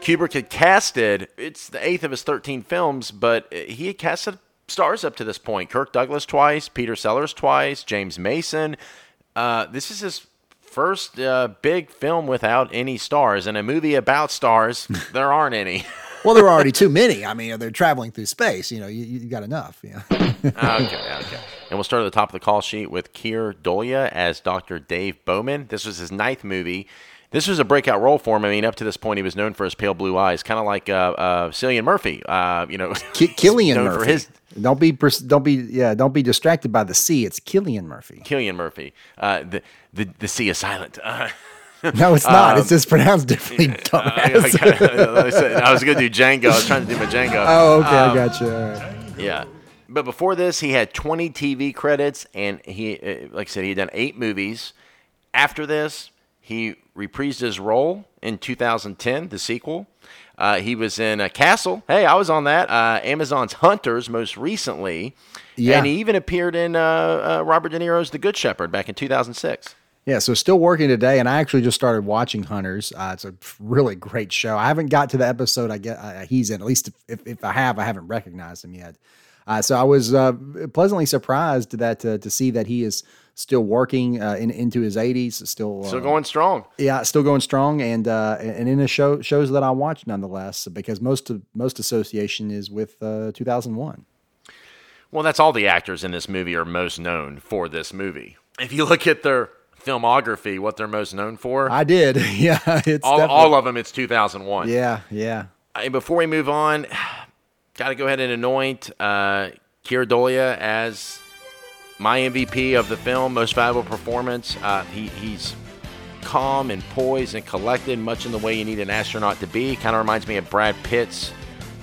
kubrick had casted it's the eighth of his 13 films but he had casted stars up to this point kirk douglas twice peter sellers twice james mason uh, this is his first uh, big film without any stars, and a movie about stars. there aren't any. well, there are already too many. I mean, they're traveling through space. You know, you, you got enough. Yeah. okay, okay. And we'll start at the top of the call sheet with Keir Dullea as Dr. Dave Bowman. This was his ninth movie. This was a breakout role for him. I mean, up to this point, he was known for his pale blue eyes, kind of like uh, uh, Cillian Murphy. Uh, you know, K- Killian Murphy. His... Don't be, don't be, yeah, don't be distracted by the sea. It's Killian Murphy. Killian Murphy. Uh, the, the the C is silent. Uh, no, it's not. Um, it's just pronounced differently. Uh, I, I, was going to do Django. I was trying to do my Django. Oh, okay, um, I got you. Right. Yeah. But before this, he had 20 TV credits, and he, like I said, he had done eight movies. After this, he reprised his role in 2010, the sequel. Uh, he was in a Castle. Hey, I was on that. Uh, Amazon's Hunters most recently. Yeah. And he even appeared in uh, uh Robert De Niro's The Good Shepherd back in 2006. Yeah, so still working today, and I actually just started watching Hunters. Uh, it's a really great show. I haven't got to the episode I get uh, he's in. At least if, if I have, I haven't recognized him yet. so I was pleasantly surprised that to see that he is still working uh, in, into his 80s, still still uh, going strong. Yeah, still going strong, and uh, and in the show shows that I watch nonetheless, because most of most association is with uh, 2001. Well, that's all the actors in this movie are most known for this movie. If you look at their filmography, what they're most known for. I did. Yeah, it's all, definitely- all of them. It's 2001. Yeah, yeah. And before we move on, got to go ahead and anoint uh, Keir Dullea as my MVP of the film, most valuable performance. Uh, he, he's calm and poised and collected, much in the way you need an astronaut to be. Kind of reminds me of Brad Pitt's.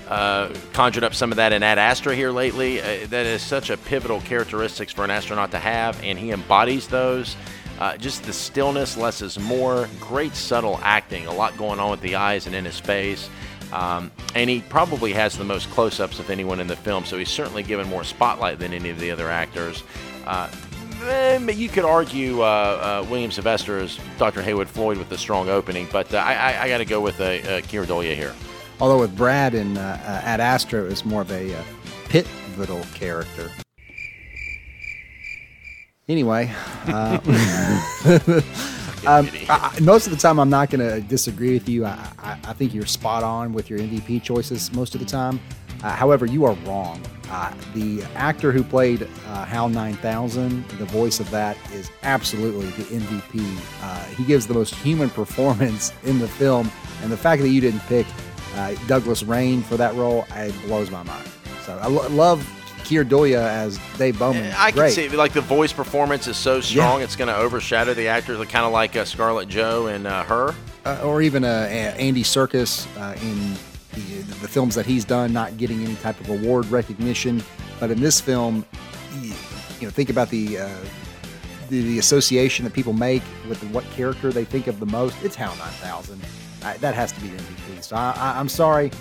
Uh, conjured up some of that in Ad Astra here lately. Uh, that is such a pivotal characteristics for an astronaut to have, and he embodies those. Uh, just the stillness, less is more. Great subtle acting, a lot going on with the eyes and in his face. Um, and he probably has the most close ups of anyone in the film, so he's certainly given more spotlight than any of the other actors. Uh, eh, you could argue uh, uh, William Sylvester as Dr. Heywood Floyd with the strong opening, but uh, I, I, got to go with uh, uh, Keir Dullea here. Although with Brad and uh, uh, Ad Astra, it was more of a uh, pivotal character. Anyway, uh, um, I, I- most of the time I'm not going to disagree with you. I, I, I think you're spot on with your MVP choices most of the time. Uh, however, you are wrong. Uh, the actor who played uh, HAL 9000, the voice of that, is absolutely the MVP. Uh, he gives the most human performance in the film, and the fact that you didn't pick uh, Douglas Rain for that role, it blows my mind. So I lo- love Keir Dullea as Dave Bowman. I can Great. see like the voice performance is so strong, it's going to overshadow the actors, kind of like uh, Scarlett Joe and uh, her. uh, or even uh, Andy Serkis uh, in the, the films that he's done, not getting any type of award recognition. But in this film, you, you know, think about the, uh, the the association that people make with what character they think of the most. It's HAL 9000. I, that has to be MVP. So I, I, I'm sorry,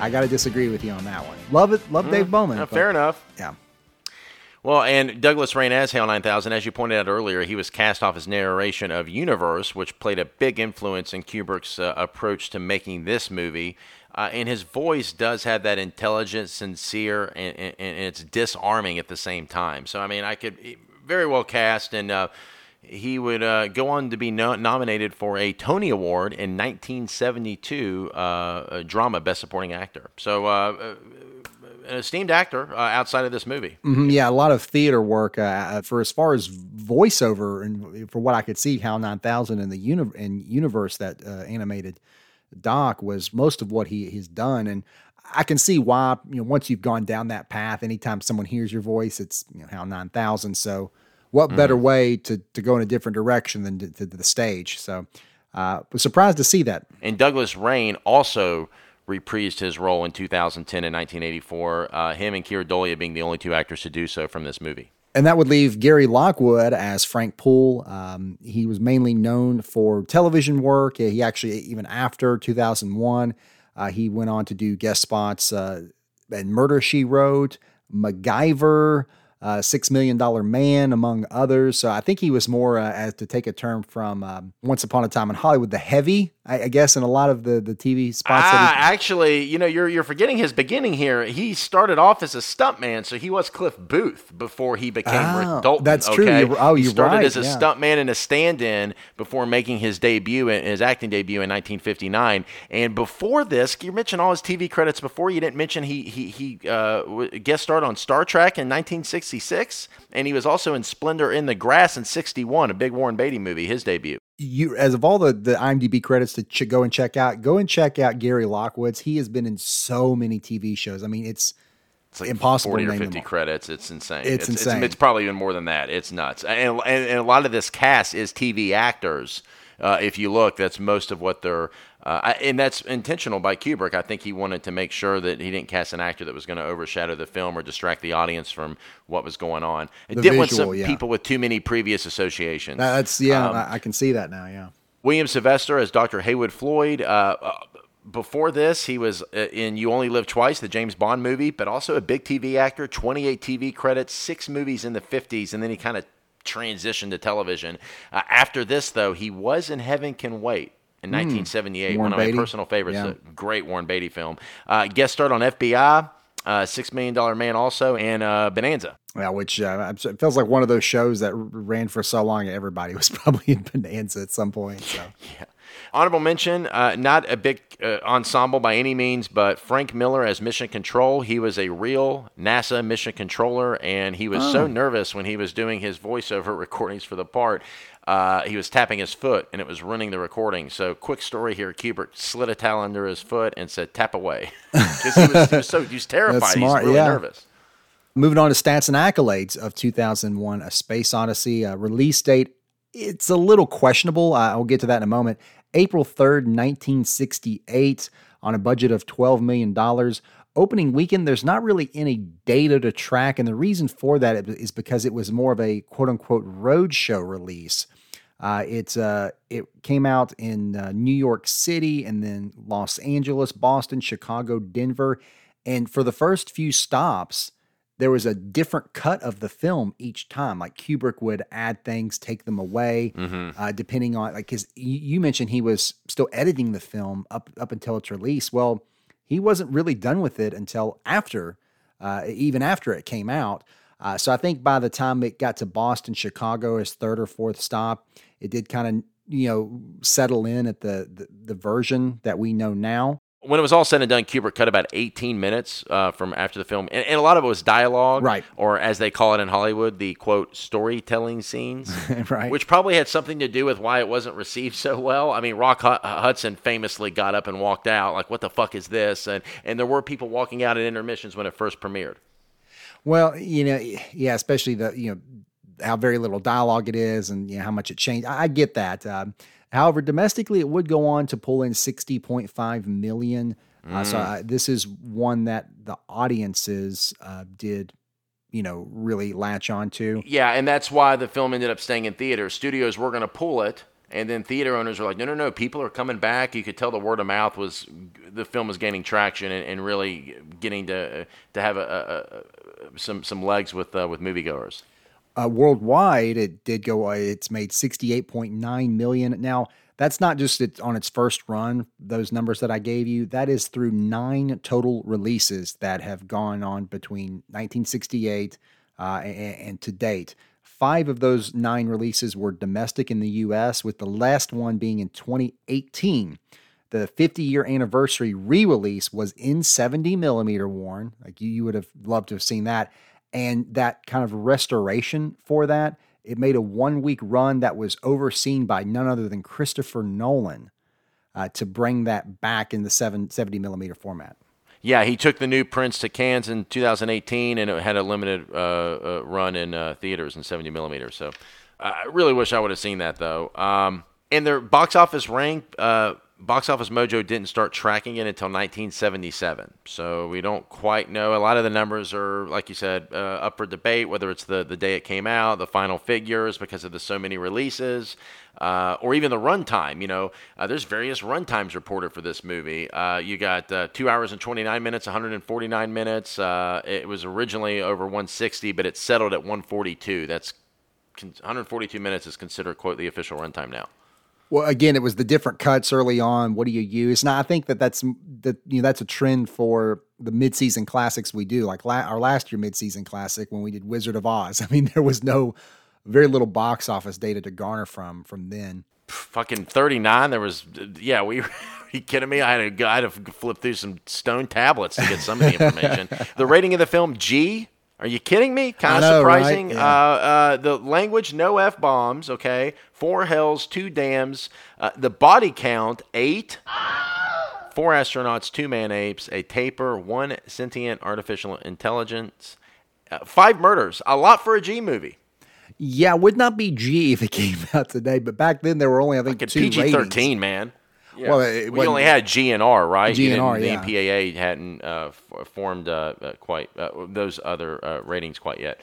I got to disagree with you on that one. Love it, love Dave Bowman. Uh, but- fair enough. Yeah. Well, and Douglas Rain as HAL 9000, as you pointed out earlier, he was cast off his narration of Universe, which played a big influence in Kubrick's uh, approach to making this movie. Uh, and his voice does have that intelligent, sincere, and, and, and it's disarming at the same time. So, I mean, I could very well cast, and uh, he would uh, go on to be no- nominated for a Tony Award in 1972, uh, drama Best Supporting Actor. So, uh, an esteemed actor uh, outside of this movie. Mhm, yeah, a lot of theater work uh, for as far as voiceover and for what I could see, HAL 9000 and the uni- universe that uh, animated Doc was most of what he has done, and I can see why. You know, once you've gone down that path, anytime someone hears your voice, it's you know HAL 9000. So, what better way to to go in a different direction than to, to the stage? So, uh, was surprised to see that. And Douglas Rain also reprised his role in 2010 and 1984. Uh, him and Keir Dullea being the only two actors to do so from this movie. And that would leave Gary Lockwood as Frank Poole. Um, he was mainly known for television work. He actually, even after 2001, uh, he went on to do guest spots uh, in Murder She Wrote, MacGyver, uh, Six Million Dollar Man, among others. So I think he was more, uh, as to take a term from um, Once Upon a Time in Hollywood, the heavy, I, I guess, in a lot of the, the TV spots. Ah, actually, you know, you're you're forgetting his beginning here. He started off as a stuntman, so he was Cliff Booth before he became Oh, Rick Dalton. that's true. okay? You're- oh, he you're started right, as a yeah. stuntman and a stand-in before making his debut, his acting debut in 1959. And before this, you mentioned all his TV credits. Before you didn't mention he he he uh, guest starred on Star Trek in 1966, and he was also in Splendor in the Grass in '61, a big Warren Beatty movie, his debut. You as of all the the IMDb credits to ch- go and check out, go and check out Gary Lockwood's. He has been in so many TV shows. I mean, it's It's like Impossible 40 to or 50 them all. credits. It's insane. It's insane. It's, probably even more than that. It's nuts. And, and, and a lot of this cast is TV actors. Uh, if you look, that's most of what they're, uh, I- and that's intentional by Kubrick. I think he wanted to make sure that he didn't cast an actor that was going to overshadow the film or distract the audience from what was going on. It The didn't want some yeah. people with too many previous associations. that's yeah, Um, I, I can see that now. Yeah, William Sylvester as Dr. Heywood Floyd. Uh, uh, before this, he was uh, in You Only Live Twice, the James Bond movie, but also a big TV actor, 28 TV credits, six movies in the 50s, and then he kind of transitioned to television. Uh, after this, though, he was in Heaven Can Wait. In 1978, Hmm. Warren one of Beatty. my personal favorites, Yeah. a great Warren Beatty film. Uh, guest starred on FBI, uh, Six Million Dollar Man, also, and uh, Bonanza. yeah. Which uh, it feels like one of those shows that ran for so long. Everybody was probably in Bonanza at some point. So Honorable mention, uh, not a big uh, ensemble by any means, but Frank Miller as mission control. He was a real NASA mission controller, and he was oh. so nervous when he was doing his voiceover recordings for the part. Uh, he was tapping his foot and it was running the recording. So, quick story here Kubrick slid a towel under his foot and said, tap away. Because he, he, was so he was terrified. He's really yeah. nervous. Moving on to stats and accolades of 2001 A Space Odyssey. Uh, release date, it's a little questionable. I'll get to that in a moment. April 3rd, 1968, on a budget of $12 million opening weekend, there's not really any data to track. And the reason for that is because it was more of a quote unquote roadshow release. Uh, it's uh, it came out in uh, New York City and then Los Angeles, Boston, Chicago, Denver, and for the first few stops, there was a different cut of the film each time. Like Kubrick would add things, take them away, mm-hmm. uh, depending on like because you mentioned he was still editing the film up up until its release. Well, he wasn't really done with it until after, uh, even after it came out. Uh, so I think by the time it got to Boston, Chicago, his third or fourth stop, it did kind of you know settle in at the, the, the version that we know now when it was all said and done, Kubrick cut about 18 minutes uh, from after the film, and, and, a lot of it was dialogue, right? Or as they call it in Hollywood, the quote storytelling scenes, right? Which probably had something to do with why it wasn't received so well. I mean, Rock Hudson famously got up and walked out, like, "What the fuck is this?" And and there were people walking out at intermissions when it first premiered. Well, you know, yeah, especially the you know how very little dialogue it is, and you know, how much it changed. I, I get that. Um, However, domestically, it would go on to pull in 60.5 million. Mm. Uh, so uh, this is one that the audiences uh, did, you know, really latch onto. Yeah, and that's why the film ended up staying in theaters. Studios were going to pull it, and then theater owners were like, no, no, no, people are coming back. You could tell the word of mouth was the film was gaining traction and, and really getting to to have a, a, a, some some legs with uh, with moviegoers. Uh, worldwide, it did go. Uh, it's made sixty eight point nine million. Now that's not just it on its first run. Those numbers that I gave you, that is through nine total releases that have gone on between 1968 uh, and, and to date. Five of those nine releases were domestic in the U.S., with the last one being in 2018 the 50 year anniversary re release was in 70 millimeter, Warren. Like you, you would have loved to have seen that and that kind of restoration for that. It made a one week run that was overseen by none other than Christopher Nolan uh, to bring that back in the 7, 70 millimeter format. Yeah, he took the new prints to Cannes in 2018, and it had a limited uh, uh, run in uh, theaters in 70 millimeters. So I really wish I would have seen that, though. Um, and their box office rank uh, Box Office Mojo didn't start tracking it until 1977. So we don't quite know. A lot of the numbers are, like you said, uh, up for debate, whether it's the, the day it came out, the final figures because of the so many releases, uh, or even the runtime. You know, uh, there's various runtimes reported for this movie. Uh, you got uh, 2 hours and 29 minutes, 149 minutes. Uh, it was originally over 160, but it settled at 142. That's 142 minutes is considered, quote, the official runtime now. Well, again, it was the different cuts early on. What do you use? Now, I think that that's that you know that's a trend for the midseason classics we do. Like la- our last year midseason classic when we did Wizard of Oz. I mean, there was no very little box office data to garner from from then. Fucking thirty nine. There was yeah. We. Are you kidding me? I had to, go, I had to flip through some stone tablets to get some of the information. the rating of the film G are you kidding me? Kind of surprising. Right? Yeah. Uh, uh, the language, no f bombs. Okay, four hells, two dams. Uh, the body count, eight. Four astronauts, two man apes, a tapir, one sentient artificial intelligence, uh, five murders. A lot for a G movie. Yeah, would not be G if it came out today, but back then there were only I think like two PG thirteen, man. Yeah. Well, it, we only had GNR, right? GNR, the yeah. MPAA hadn't uh, formed uh, uh, quite uh, those other uh, ratings quite yet.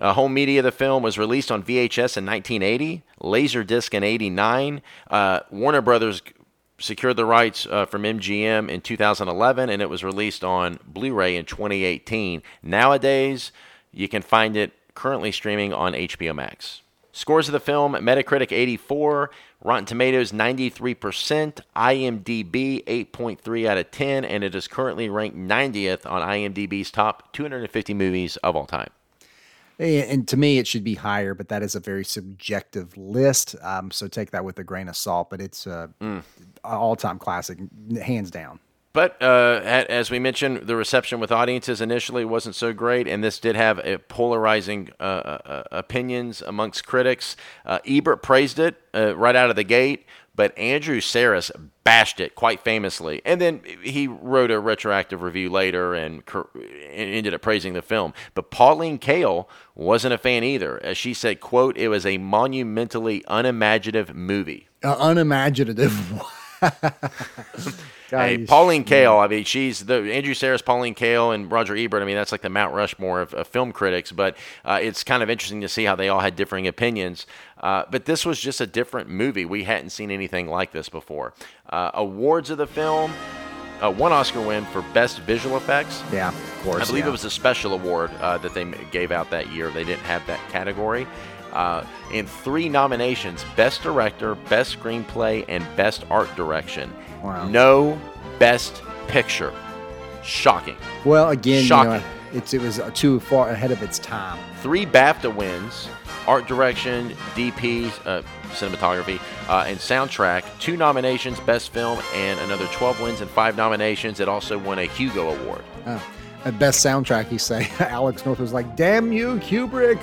Uh, home media of the film was released on VHS in 1980, Laserdisc in 89. Warner Brothers secured the rights from MGM in 2011, and it was released on Blu-ray in 2018. Nowadays, you can find it currently streaming on HBO Max. Scores of the film Metacritic 84, Rotten Tomatoes 93%, IMDb 8.3 out of 10, and it is currently ranked 90th on IMDb's top 250 movies of all time. And to me, it should be higher, but that is a very subjective list. Um, so take that with a grain of salt. But it's a mm. all-time classic, hands down. But uh, as we mentioned, the reception with audiences initially wasn't so great, and this did have polarizing uh, uh, opinions amongst critics. Uh, Ebert praised it uh, right out of the gate, but Andrew Sarris bashed it quite famously. And then he wrote a retroactive review later and, ended up praising the film. But Pauline Kael wasn't a fan either, as she said, "quote It was a monumentally unimaginative movie." Uh, unimaginative. hey, Pauline Kael. I mean, she's the Andrew Sarris, Pauline Kael, and Roger Ebert. I mean, that's like the Mount Rushmore of, of film critics. But uh, it's kind of interesting to see how they all had differing opinions. Uh, but this was just a different movie. We hadn't seen anything like this before. Uh, awards of the film. Uh, one Oscar win for Best Visual Effects. Yeah, of course. I believe yeah. it was a special award uh, that they gave out that year. They didn't have that category. Uh, in three nominations Best Director, Best Screenplay, and Best Art Direction. Wow. No Best Picture. Shocking. Well, again, Shocking. You know, it's, it was too far ahead of its time. Three BAFTA wins art direction, DP, uh, cinematography, uh, and soundtrack. Two nominations, Best Film, and another 12 wins and five nominations. It also won a Hugo Award. Oh. Best soundtrack, you say Alex North was like, "Damn you, Kubrick."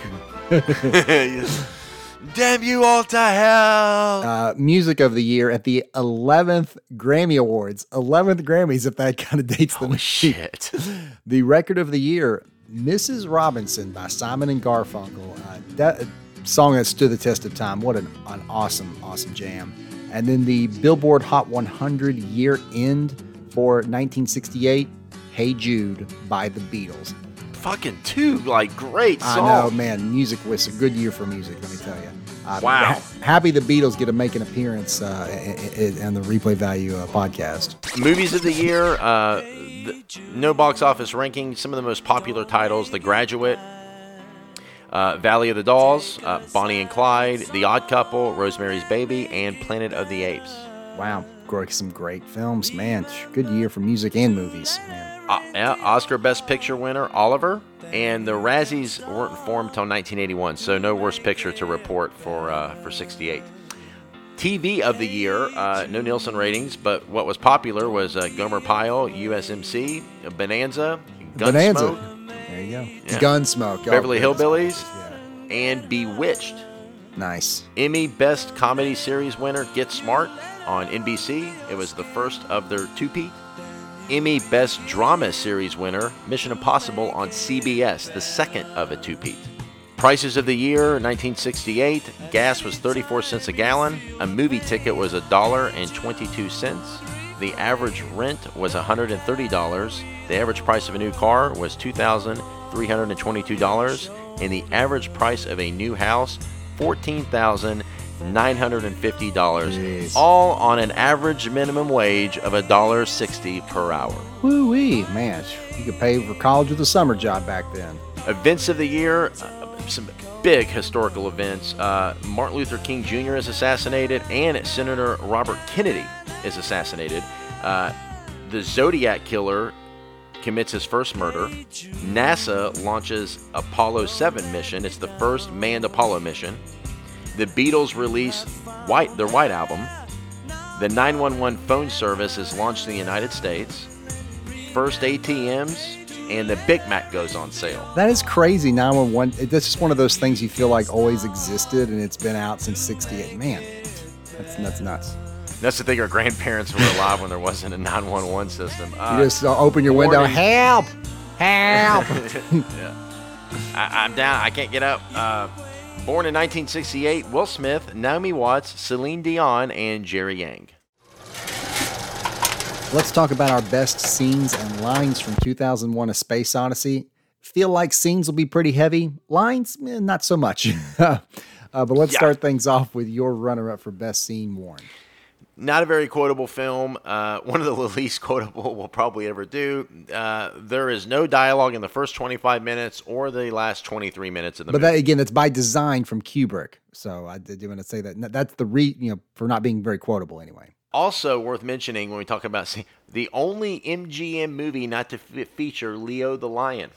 Damn you all to hell. Uh, music of the year at the 11th Grammy Awards. 11th Grammys, if that kind of dates the oh, shit. the record of the year, Mrs. Robinson by Simon and Garfunkel. Uh, that song that stood the test of time. What an, an awesome, awesome jam. And then the Billboard Hot 100 year end for 1968, Hey Jude by the Beatles fucking two like great songs. I know, man. Music was a good year for music. Let me tell you. Uh, wow. Ha- happy the Beatles get to make an appearance uh, in, the Replay Value uh, podcast. Movies of the year, uh, the, no box office ranking. Some of the most popular titles: The Graduate, uh, Valley of the Dolls, uh, Bonnie and Clyde, The Odd Couple, Rosemary's Baby, and Planet of the Apes. Wow, some great films, man. Good year for music and movies, man Oscar Best Picture winner Oliver, and the Razzies weren't formed until 1981, so no worst picture to report for uh, for 68. TV of the year, uh, no Nielsen ratings, but what was popular was uh, Gomer Pyle, USMC, Bonanza, Gunsmoke. Bonanza. There you go. Yeah. Gunsmoke. Beverly Hillbillies, yeah. and Bewitched. Nice. Emmy Best Comedy Series winner Get Smart on NBC. It was the first of their two-peat. Emmy Best Drama Series winner, Mission Impossible on CBS, the second of a two-peat. Prices of the year, 1968, gas was 34 cents a gallon, a movie ticket was a dollar and 22 cents, the average rent was $130, the average price of a new car was $2,322, and the average price of a new house, 14000 $950, Jeez. all on an average minimum wage of $1.60 per hour. Woo wee, man, you could pay for college with a summer job back then. Events of the year, uh, some big historical events. Uh, Martin Luther King Jr. is assassinated, and Senator Robert Kennedy is assassinated. Uh, the Zodiac Killer commits his first murder. NASA launches Apollo 7 mission. It's the first manned Apollo mission. The Beatles release White, their White album. The 911 phone service is launched in the United States. First ATMs and the Big Mac goes on sale. That is crazy. 911. That's just one of those things you feel like always existed and it's been out since 68. Man, that's, that's nuts. That's the thing. Our grandparents were alive when there wasn't a 911 system. Uh, you just uh, open your window. Help! Help! yeah. I, am down. I can't get up. Uh, Born in 1968, Will Smith, Naomi Watts, Celine Dion, and Jerry Yang. Let's talk about our best scenes and lines from 2001 A Space Odyssey. Feel like scenes will be pretty heavy. Lines, eh, not so much. uh, but let's yeah. start things off with your runner up for best scene, Warren. Not a very quotable film. Uh, one of the least quotable we'll probably ever do. Uh, there is no dialogue in the first 25 minutes or the last 23 minutes of the but movie. that again, it's by design from Kubrick. So I did want to say that that's the re you know for not being very quotable anyway. Also worth mentioning when we talk about the only MGM movie not to f- feature Leo the Lion.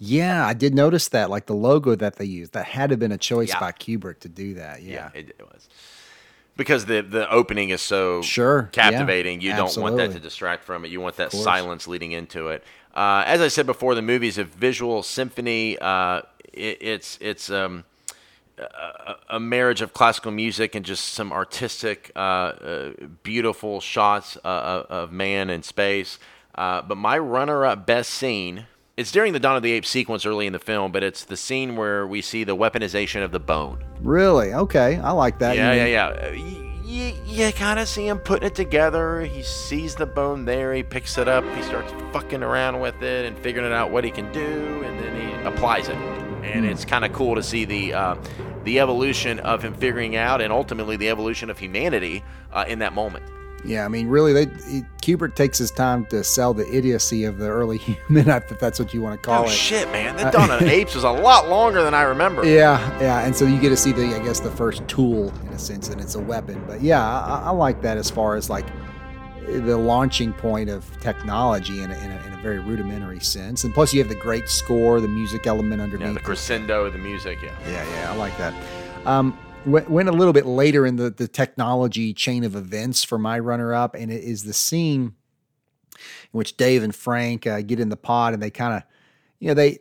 Yeah, I did notice that. Like the logo that they used, that had to have been a choice Yeah. by Kubrick to do that. Yeah. it, it was because the the opening is so Sure, yeah, captivating. you don't want that to distract from it. You want that silence leading into it. Uh, as I said before, the movie is a visual symphony. Uh, it, it's it's um, a, a marriage of classical music and just some artistic, uh, uh, beautiful shots uh, of of man in space. Uh, but my runner-up best scene. It's during the Dawn of the Apes sequence early in the film, but it's the scene where we see the weaponization of the bone. Really? Okay, I like that. Yeah, yeah, mean- yeah. Uh, You, you, kind of see him putting it together. He sees the bone there. He picks it up. He starts fucking around with it and figuring out what he can do, and then he applies it. And it's kind of cool to see the uh, the evolution of him figuring out, and ultimately the evolution of humanity uh, in that moment. Yeah, I mean, really, they he, Kubrick takes his time to sell the idiocy of the early human, if that's what you want to call it. oh it. shit, man! The Dawn of Apes was a lot longer than I remember. Yeah, yeah, and so you get to see the, I guess, the first tool in a sense, and it's a weapon. But yeah, I, I like that as far as like the launching point of technology in a, in, a, in a very rudimentary sense. And plus, you have the great score, the music element underneath. Yeah, the crescendo of the music. Yeah. Yeah, yeah, I like that. Um, went, a little bit later in the, the technology chain of events for my runner up, and it is the scene in which Dave and Frank uh, get in the pod and they kind of, you know, they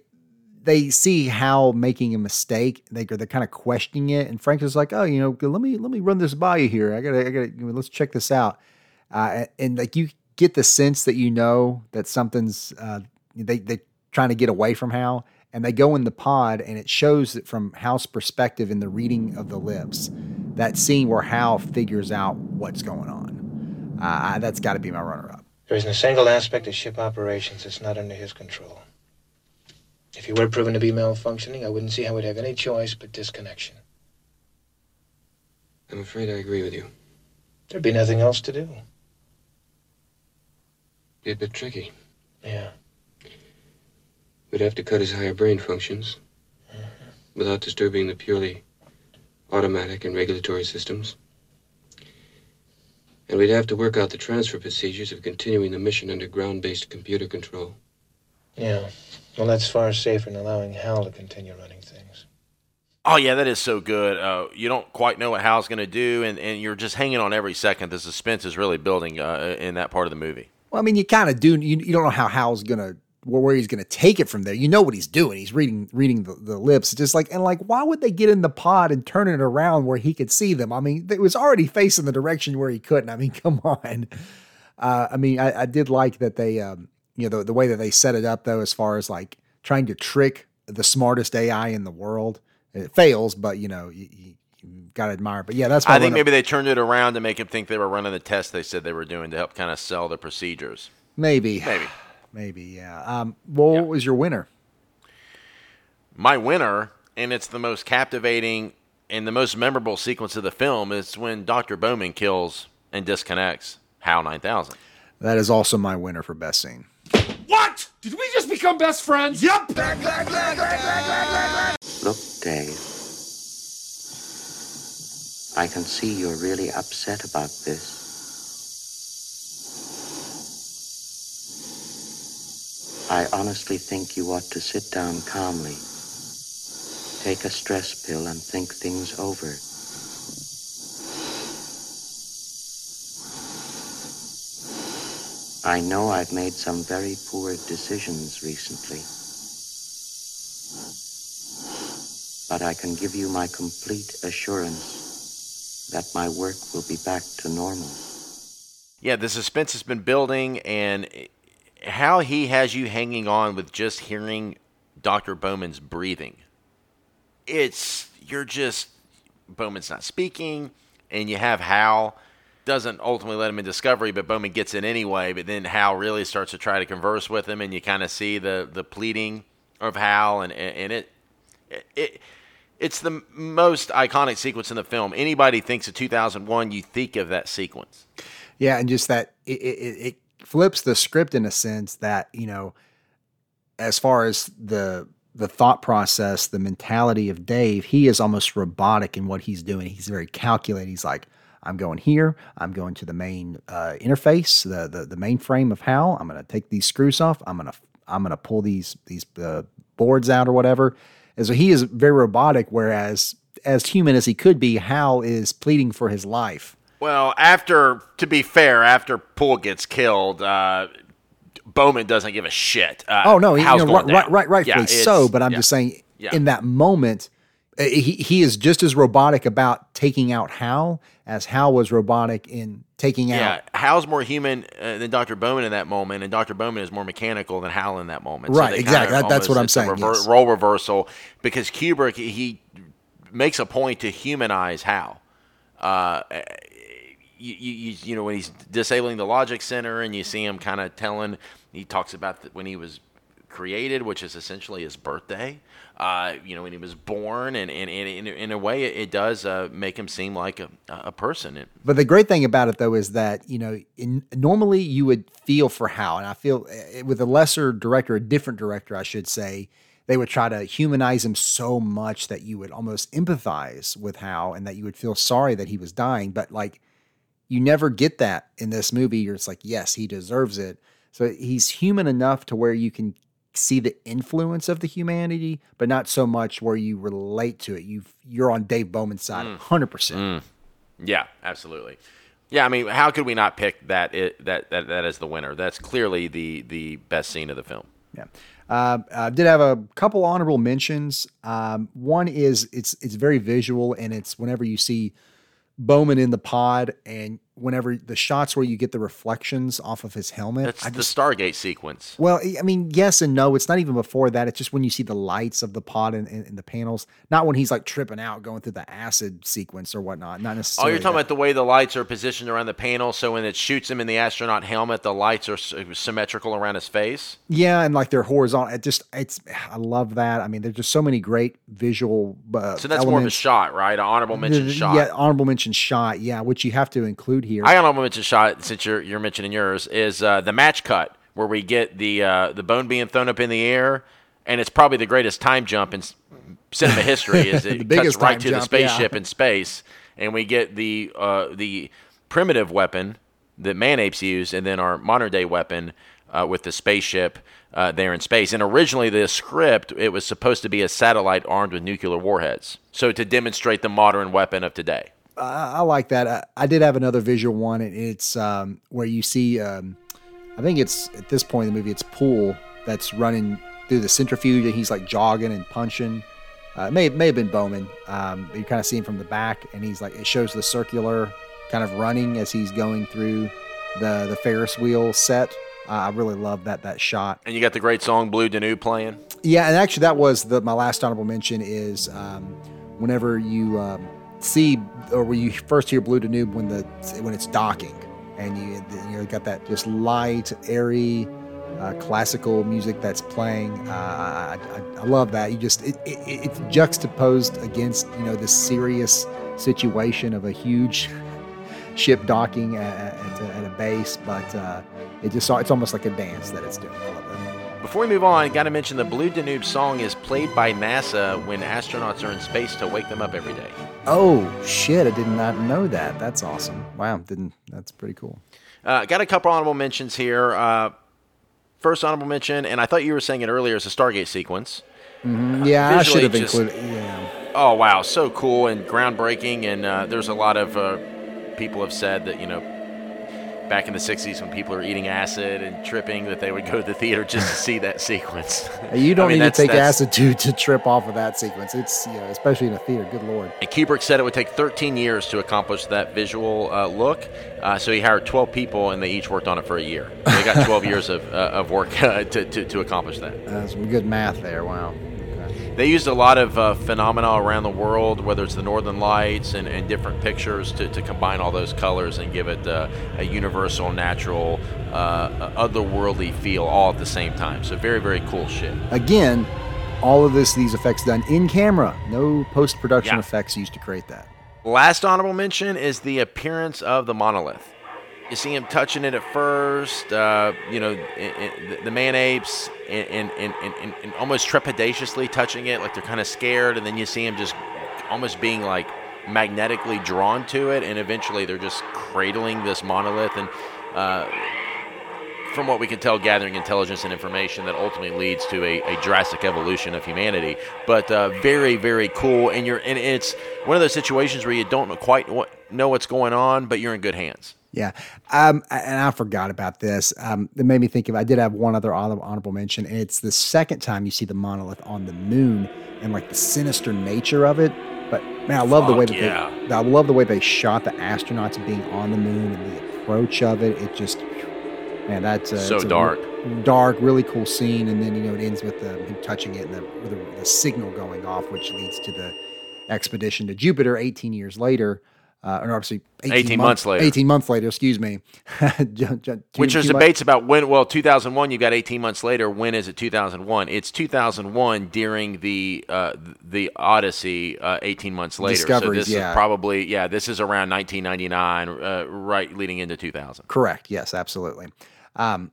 they see how making a mistake. They they're kind of questioning it, and Frank is like, "Oh, you know, let me let me run this by you here. I gotta I gotta let's check this out." Uh, and, and like you get the sense that you know that something's uh, they they trying to get away from Hal, and they go in the pod, and it shows that from Hal's perspective in the reading of the lips. That scene where Hal figures out what's going on. Uh, I- that's got to be my runner-up. There isn't a single aspect of ship operations that's not under his control. If he were proven to be malfunctioning, I wouldn't see how we'd have any choice but disconnection. I'm afraid I agree with you. There'd be nothing else to do. Be a bit tricky. Yeah. We'd have to cut his higher brain functions without disturbing the purely automatic and regulatory systems. And we'd have to work out the transfer procedures of continuing the mission under ground based computer control. Yeah. Well, that's far safer than allowing Hal to continue running things. Oh yeah, that is so good. Uh, you don't quite know what Hal's going to do, and, and you're just hanging on every second. The suspense is really building uh, in that part of the movie. Well, I mean, you kind of do. You, you don't know how Hal's gonna where, where he's gonna take it from there. You know what he's doing. He's reading reading the, the lips. Just like and like, why would they get in the pod and turn it around where he could see them? I mean, it was already facing the direction where he couldn't. I mean, come on. Uh, I mean, I, I did like that they, um, you know, the, the way that they set it up though, as far as like trying to trick the smartest AI in the world. It fails, but you know, you, you, you gotta admire. But yeah, that's. I think maybe they turned it around to make him think they were running the test they said they were doing to help kind of sell the procedures. maybe, Maybe. Maybe, yeah. Um, well, Yeah. what was your winner? My winner, and it's the most captivating and the most memorable sequence of the film, is when Dr. Bowman kills and disconnects Hal 9000. That is also my winner for best scene. What? Did we just become best friends? Yep. Look, Dave. I can see you're really upset about this. I honestly think you ought to sit down calmly, take a stress pill, and think things over. I know I've made some very poor decisions recently. but I can give you my complete assurance that my work will be back to normal. Yeah, the suspense has been building, and how he has you hanging on with just hearing Dr. Bowman's breathing. It's, you're just, Bowman's not speaking, and you have Hal. Doesn't ultimately let him in discovery, but Bowman gets in anyway. But then Hal really starts to try to converse with him, and you kind of see the the pleading of Hal, and and it it it's the most iconic sequence in the film. Anybody thinks of 2001, you think of that sequence. Yeah, and just that it, it, it flips the script in a sense that you know, as far as the the thought process, the mentality of Dave, he is almost robotic in what he's doing. He's very calculated. He's like, I'm going here. I'm going to the main uh, interface, the the the mainframe of Hal. I'm going to take these screws off. I'm going to I'm going to pull these these uh, boards out or whatever. And so he is very robotic, whereas as human as he could be, Hal is pleading for his life. Well, after to be fair, after Poole gets killed, uh, Bowman doesn't give a shit. Uh, Oh no, he, you know, right, right, right, rightfully Yeah, so. But I'm yeah. just saying, Yeah. in that moment, uh, he he is just as robotic about taking out Hal as Hal was robotic in taking Yeah, out. Yeah, Hal's more human uh, than Dr. Bowman in that moment, and Dr. Bowman is more mechanical than Hal in that moment. Right, they exactly. That- that's what I'm saying, yes. role reversal because Kubrick he makes a point to humanize Hal. Uh, you, you, you- know when he's disabling the logic center, and you see him kind of telling. He talks about the, when he was created, which is essentially his birthday. Uh, you know, when he was born, and, and, and in, a way, it, does uh, make him seem like a, a person. But the great thing about it, though, is that you know, in, normally you would feel for how and I feel eh, with a lesser director, a different director, I should say, they would try to humanize him so much that you would almost empathize with Hal, and that you would feel sorry that he was dying. But like, you never get that in this movie. You're just like, yes, he deserves it. So he's human enough to where you can see the influence of the humanity, but not so much where you relate to it. You you're on Dave Bowman's side, hundred percent. Yeah, absolutely. Yeah, I mean, how could we not pick that it, that that that as the winner? That's clearly the the best scene of the film. Yeah. Uh, I did have a couple honorable mentions. Um, one is it's it's very visual, and it's whenever you see Bowman in the pod, and whenever the shots where you get the reflections off of his helmet. That's I the just, Stargate sequence. well, I mean, yes and no. It's not even before that. It's just when you see the lights of the pod in, in, in the panels, not when he's like tripping out going through the acid sequence or whatnot. Not necessarily. Oh, you're talking that. about the way the lights are positioned around the panel, so when it shoots him in the astronaut helmet, the lights are symmetrical around his face. Yeah, and like they're horizontal. It just it's I love that. I mean, there's just so many great visual. Uh, So that's more of a shot, right? An honorable mention The- shot. Yeah, honorable mention shot. Yeah, which you have to include here. I honorable mention shot since you're you're mentioning yours is uh, the match cut where we get the uh, the bone being thrown up in the air, and it's probably the greatest time jump in cinema history. Is The it cuts right to the jump, yeah. spaceship in space, and we get the uh, the primitive weapon that man apes use, and then our modern day weapon uh, with the spaceship. Uh, there in space, and originally the script it was supposed to be a satellite armed with nuclear warheads, so to demonstrate the modern weapon of today. I, I like that. I, I did have another visual one, and it's um, where you see. Um, I think it's at this point in the movie, it's Poole that's running through the centrifuge, and he's like jogging and punching. Uh, it may may have been Bowman. Um, you kind of see him from the back, and he's like it shows the circular kind of running as he's going through the the Ferris wheel set. Uh, I really love that that shot. And you got the great song "Blue Danube" playing. Yeah, and actually, that was the my last honorable mention is um, whenever you um, see or when you first hear Blue Danube when the when it's docking, and you you got that just light, airy, uh, classical music that's playing. Uh, I, I, love that. You just it, it, it's juxtaposed against you know this serious situation of a huge ship docking at, at, a, at a base, but uh, it just it's almost like a dance that it's doing. I love that. Before we move on, got to mention the Blue Danube song is played by NASA when astronauts are in space to wake them up every day. Oh shit! I did not know that. That's awesome. Wow, didn't that's pretty cool. Uh, got a couple honorable mentions here. Uh, first honorable mention, and I thought you were saying it earlier, is the Stargate sequence. Yeah, I should have just- included. Yeah, Oh wow, so cool and groundbreaking, and uh, there's a lot of uh, people have said that you know back in the 60s when people are eating acid and tripping that they would go to the theater just to see that sequence. you don't I mean, need to take acid to to trip off of that sequence. It's you know, especially in a theater. Good lord. And Kubrick said it would take 13 years to accomplish that visual uh, look. Uh, so he hired 12 people, and they each worked on it for a year. So they got 12 years of, uh, of work uh, to, to, to accomplish that. Uh, some good math there. Wow. They used a lot of uh, phenomena around the world, whether it's the Northern Lights and, and different pictures, to, to combine all those colors and give it uh, a universal, natural, uh, otherworldly feel all at the same time. So very, very cool shit. Again, all of this these effects done in camera. No post production Yeah. effects used to create that. Last honorable mention is the appearance of the monolith. You see him touching it at first, uh, you know, the man apes, and, and, and almost trepidatiously touching it, like they're kind of scared, and then you see him just almost being like magnetically drawn to it, and eventually they're just cradling this monolith. And uh, from what we can tell, gathering intelligence and information that ultimately leads to a, a drastic evolution of humanity. But uh, very, very cool. And you're and it's one of those situations where you don't quite know what's going on, but you're in good hands. Yeah. Um, and I forgot about this. Um, it made me think of, I did have one other honorable mention. And it's the second time you see the monolith on the moon and like the sinister nature of it. But man, I love the way that yeah. they, I love the way they shot the astronauts being on the moon and the approach of it. It just, man, that's uh, So a dark. re- dark, really cool scene. And then, you know, it ends with the, him touching it and the, with the, the signal going off, which leads to the expedition to Jupiter 18 years later. Uh, or obviously 18, 18 month- months later. 18 months later, excuse me. Which there's debates about when. Well, 2001, you got 18 months later. When is it 2001? It's 2001 during the uh, the Odyssey. Uh, 18 months later. so Discoveries, this yeah. is probably yeah. This is around 1999, uh, right leading into 2000. Correct. Yes, absolutely. Um,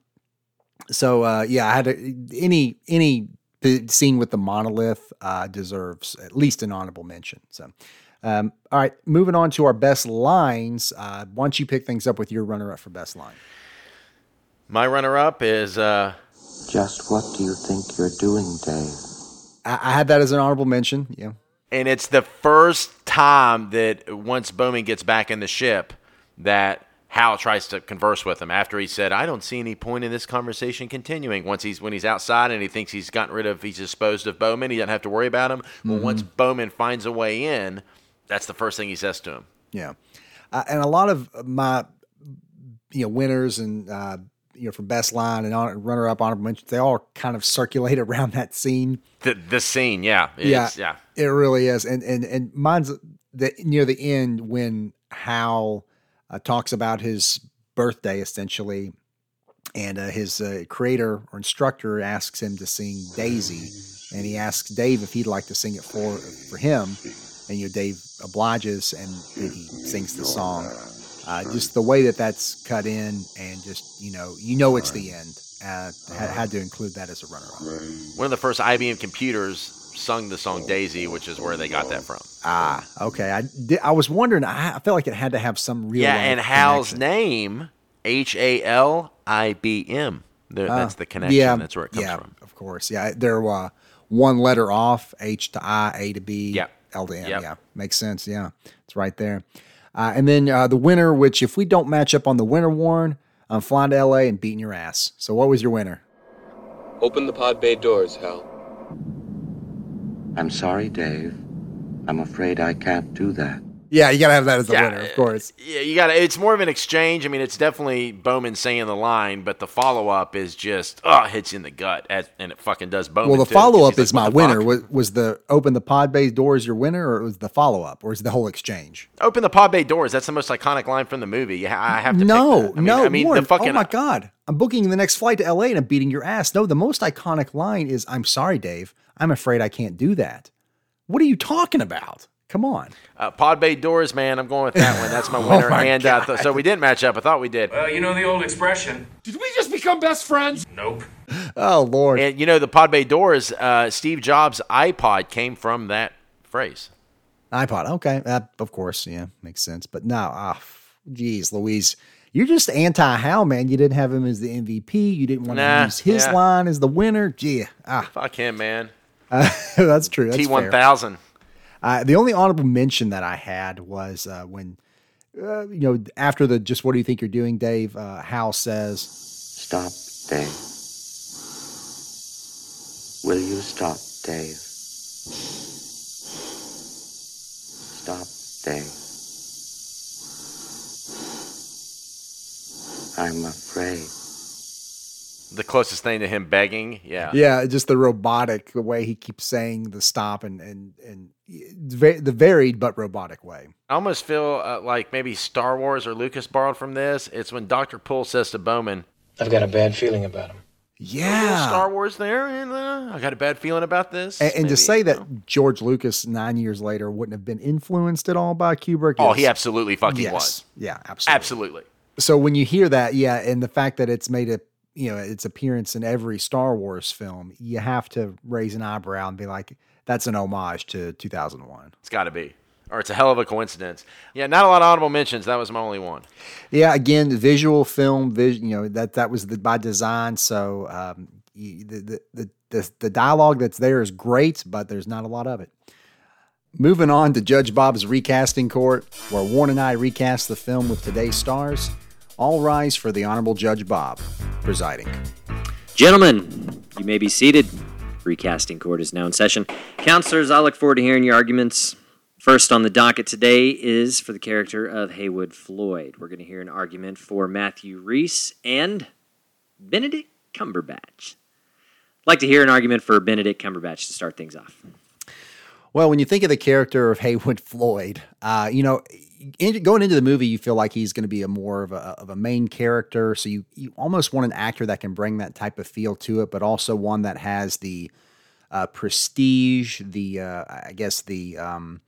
so uh, yeah, I had to, any any the scene with the monolith uh, deserves at least an honorable mention. So, um, all right, moving on to our best lines. Uh, why don't you pick things up with your runner up for best line? My runner-up is uh, Just what do you think you're doing, Dave? I, I had that as an honorable mention. Yeah. and it's the first time that once Bowman gets back in the ship that Hal tries to converse with him after he said, "I don't see any point in this conversation continuing." Once he's when he's outside and he thinks he's gotten rid of, he's disposed of Bowman. He doesn't have to worry about him. Well, once Bowman finds a way in, that's the first thing he says to him. Yeah, uh, and a lot of my you know winners and uh, you know for best line and runner up honorable mentions, they all kind of circulate around that scene. The the scene, yeah, Yeah. yeah. It really is, and and and mine's the near the end when Hal uh, talks about his birthday essentially, and uh, his uh, creator or instructor asks him to sing Daisy, and he asks Dave if he'd like to sing it for for him, and you know Dave obliges, and then he sings the song. Uh, just the way that that's cut in, and just you know, you know it's the end. Uh, had, had to include that as a runner-up. One of the first IBM computers sung the song Daisy, which is where they got that from. Ah, okay. I did, I was wondering. I, I felt like it had to have some real. yeah, and Hal's connection. name H A L I B M. There- Ah, That's the connection. Yeah, That's where it comes yeah, from. Of course. Yeah, they're uh, one letter off. H to I, A to B, Yep. L to M. Yep. Yeah, makes sense. Yeah, it's right there. Uh, and then uh, the winner, which if we don't match up on the winner, Warren, I'm flying to L.A. and beating your ass. So what was your winner? Open the pod bay doors, Hal. I'm sorry, Dave. I'm afraid I can't do that. Yeah, you gotta have that as the Yeah, winner, of course. Yeah, you got to It's more of an exchange. I mean, it's definitely Bowman saying the line, but the follow up is just oh, hits you in the gut, as, and it fucking does Bowman. Well, the follow up is like, my winner. Was, was the open the pod bay doors your winner, or was the follow up, or is the whole exchange? Open the pod bay doors. That's the most iconic line from the movie. Yeah, I have to. no. I mean, no, I mean Warren, the fucking. Oh my god, I'm booking the next flight to LA and I'm beating your ass. No, the most iconic line is "I'm sorry, Dave. I'm afraid I can't do that." What are you talking about? Come on. Uh, pod bay doors, man. I'm going with that one. That's my winner. Oh my and uh, th- so we didn't match up. I thought we did. Well, you know the old expression. Did we just become best friends? Nope. Oh Lord. And you know the pod bay doors. Uh, Steve Jobs' iPod came from that phrase. iPod. Okay, uh, of course, yeah, makes sense. But no, ah, geez, Louise, you're just anti Hal, man. You didn't have him as the MVP. You didn't want Nah, to use his yeah. line as the winner. Gee, ah, Fuck him, man. that's true. T one fair. thousand. Uh, the only honorable mention that I had was uh, when, uh, you know, after the just what do you think you're doing, Dave? Uh, Hal says, Stop, Dave. Will you stop, Dave? Stop, Dave. I'm afraid. The closest thing to him begging. Yeah. yeah, just the robotic the way he keeps saying the stop and and and the varied but robotic way. I almost feel uh, like maybe Star Wars or Lucas borrowed from this. It's when Doctor Poole says to Bowman, I've got a bad feeling about him. Yeah. Star Wars there, and uh, I got a bad feeling about this." And, and to say that know. George Lucas nine years later wouldn't have been influenced at all by Kubrick. Oh, is- he absolutely fucking yes. was. Yeah, absolutely. Absolutely. So when you hear that, yeah, and the fact that it's made a you know its appearance in every Star Wars film, you have to raise an eyebrow and be like, that's an homage to 2001. It's got to be. or it's a hell of a coincidence. Yeah, not a lot of audible mentions. That was my only one. Yeah, again, visual film, vis- you know that that was the, by design. So um, the, the the the the dialogue that's there is great, but there's not a lot of it. Moving on to Judge Bob's recasting court, where Warren and I recast the film with today's stars. All rise for the Honorable Judge Bob presiding. Gentlemen, you may be seated. Recasting court is now in session. Counselors, I look forward to hearing your arguments. First on the docket today is for the character of Heywood Floyd. We're going to hear an argument for Matthew Rhys and Benedict Cumberbatch. I'd like to hear an argument for Benedict Cumberbatch to start things off. Well, when you think of the character of Heywood Floyd, uh, you know, in, going into the movie, you feel like he's going to be a more of a, of a main character. So you, you almost want an actor that can bring that type of feel to it, but also one that has the uh, prestige, the, uh, I guess, the, um,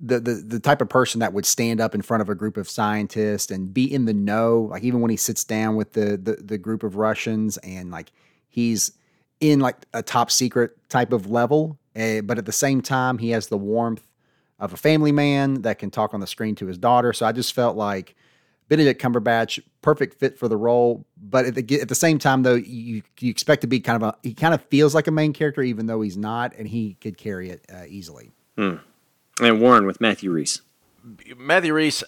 the, the the type of person that would stand up in front of a group of scientists and be in the know like even when he sits down with the the, the group of russians and like he's in like a top secret type of level uh, but at the same time he has the warmth of a family man that can talk on the screen to his daughter so i just felt like benedict cumberbatch perfect fit for the role but at the, at the same time though you you expect to be kind of a he kind of feels like a main character even though he's not and he could carry it uh, easily hmm. And Warren with Matthew Rhys. Matthew Rhys,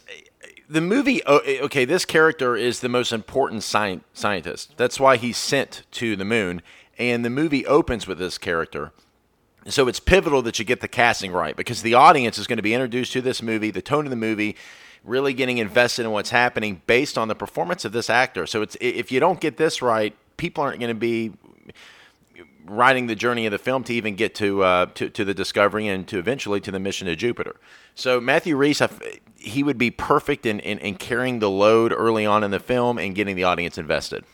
the movie. Okay, this character is the most important sci- scientist. That's why he's sent to the moon, and the movie opens with this character. So it's pivotal that you get the casting right because the audience is going to be introduced to this movie, the tone of the movie, really getting invested in what's happening based on the performance of this actor. So it's if you don't get this right, people aren't going to be riding the journey of the film to even get to, uh, to to the discovery and to eventually to the mission to Jupiter. So Matthew Rhys, he would be perfect in, in, in carrying the load early on in the film and getting the audience invested.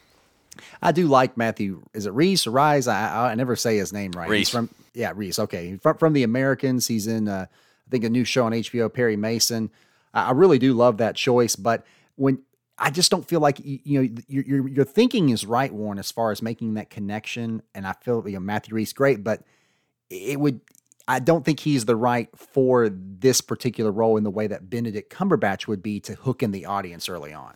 I do like Matthew. Is it Reese or Rise? I, I never say his name right. Reese. from yeah, Reese. Okay, from, from the Americans. He's in uh, I think a new show on HBO, Perry Mason. I, I really do love that choice, but when I just don't feel like you, you know your, your, your thinking is right, Warren, as far as making that connection. And I feel you know Matthew Rhys great, but it would. I don't think he's the right for this particular role in the way that Benedict Cumberbatch would be to hook in the audience early on.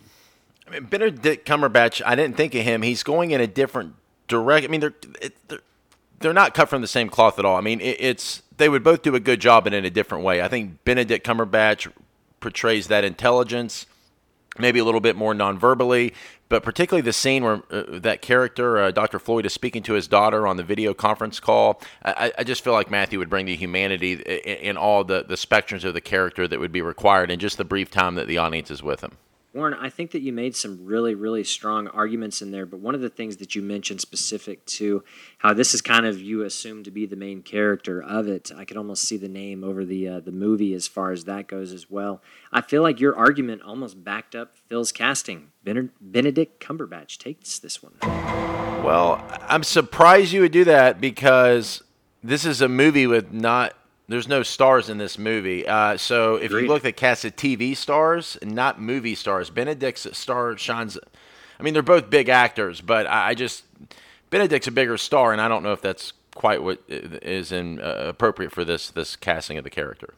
I mean, Benedict Cumberbatch. I didn't think of him. He's going in a different direct. I mean, they're they're, they're not cut from the same cloth at all. I mean, it, it's they would both do a good job, but in a different way. I think Benedict Cumberbatch portrays that intelligence maybe a little bit more non-verbally, but particularly the scene where uh, that character, uh, Dr. Floyd, is speaking to his daughter on the video conference call. I, I, just feel like Matthew would bring the humanity in, in all the, the spectrums of the character that would be required in just the brief time that the audience is with him. Warren, I think that you made some really, really strong arguments in there. But one of the things that you mentioned specific to how this is kind of you assume to be the main character of it, I could almost see the name over the uh, the movie as far as that goes as well. I feel like your argument almost backed up Phil's casting. Benedict Cumberbatch takes this one. Well, I'm surprised you would do that because this is a movie with not there's no stars in this movie. Uh, so if Agreed. you look at cast of TV stars, and not movie stars, Benedict's star shines. I mean, they're both big actors, but I, I just Benedict's a bigger star, and I don't know if that's quite what is in, uh, appropriate for this this casting of the character.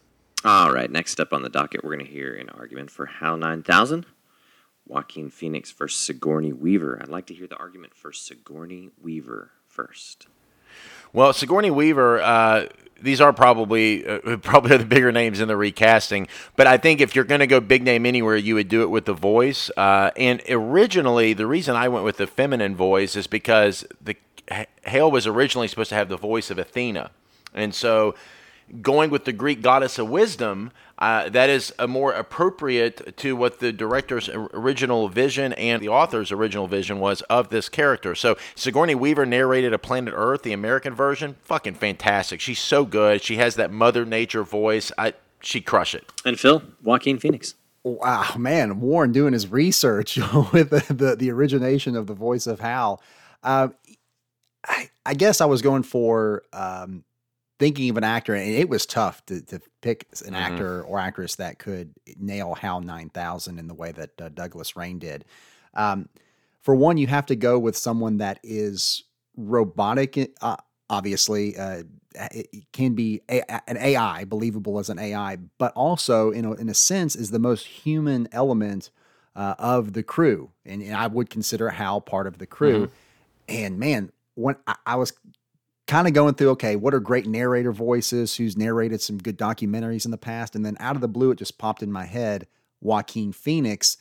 All right, next up on the docket, we're going to hear an argument for HAL 9000. Joaquin Phoenix versus Sigourney Weaver. I'd like to hear the argument for Sigourney Weaver first. Well, Sigourney Weaver, uh, these are probably uh, probably the bigger names in the recasting. But I think if you're going to go big name anywhere, you would do it with the voice. Uh, and originally, the reason I went with the feminine voice is because the Hale was originally supposed to have the voice of Athena, and so going with the Greek goddess of wisdom, uh, that is a more appropriate to what the director's original vision and the author's original vision was of this character. So Sigourney Weaver narrated A Planet Earth, the American version. Fucking fantastic. She's so good. She has that Mother Nature voice. I she crush it. And Phil, Joaquin Phoenix. Wow, man, Warren doing his research with the, the, the origination of the voice of Hal. Uh, I, I guess I was going for um, thinking of an actor, and it was tough to, to pick an mm-hmm. actor or actress that could nail HAL 9000 in the way that uh, Douglas Rain did. Um, for one, you have to go with someone that is robotic uh, obviously. Uh, it can be a, an AI, believable as an AI, but also, in a, in a sense, is the most human element uh, of the crew. And, and I would consider Hal part of the crew. And man, when I, I was kind of going through, okay, what are great narrator voices? Who's narrated some good documentaries in the past? And then out of the blue, it just popped in my head, Joaquin Phoenix.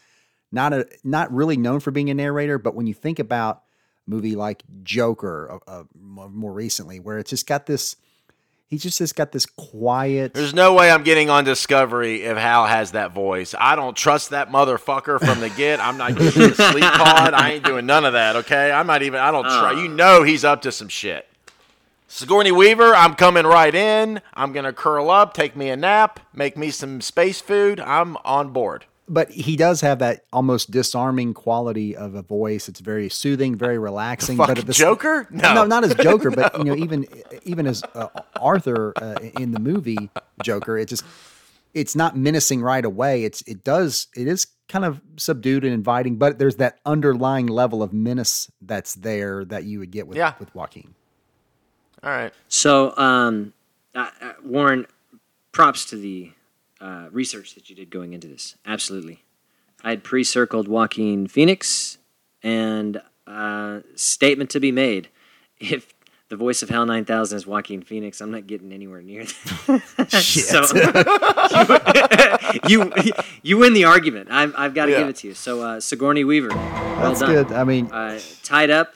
Not a not really known for being a narrator, but when you think about a movie like Joker, uh, uh, more, more recently, where it's just got this, he just has got this quiet. There's no way I'm getting on Discovery if Hal has that voice. I don't trust that motherfucker from the get. I'm not getting the sleep pod. I ain't doing none of that. Okay, I'm not even. I don't try. You know he's up to some shit. Sigourney Weaver, I'm coming right in. I'm gonna curl up, take me a nap, make me some space food. I'm on board. but he does have that almost disarming quality of a voice. It's very soothing, very relaxing. but the Joker? No. no, not as Joker, but you know, even even as uh, Arthur uh, in the movie Joker, it just it's not menacing right away. It's it does it is kind of subdued and inviting, but there's that underlying level of menace that's there that you would get with Yeah. with Joaquin. All right. So, um, uh, uh, Warren, props to the uh, research that you did going into this. Absolutely. I had pre circled Joaquin Phoenix and uh, statement to be made. If the voice of HAL 9000 is Joaquin Phoenix, I'm not getting anywhere near that. so, you, you win the argument. I've, I've got to Yeah. give it to you. So, uh, Sigourney Weaver. Well That's done. good. I mean, Uh, tied up.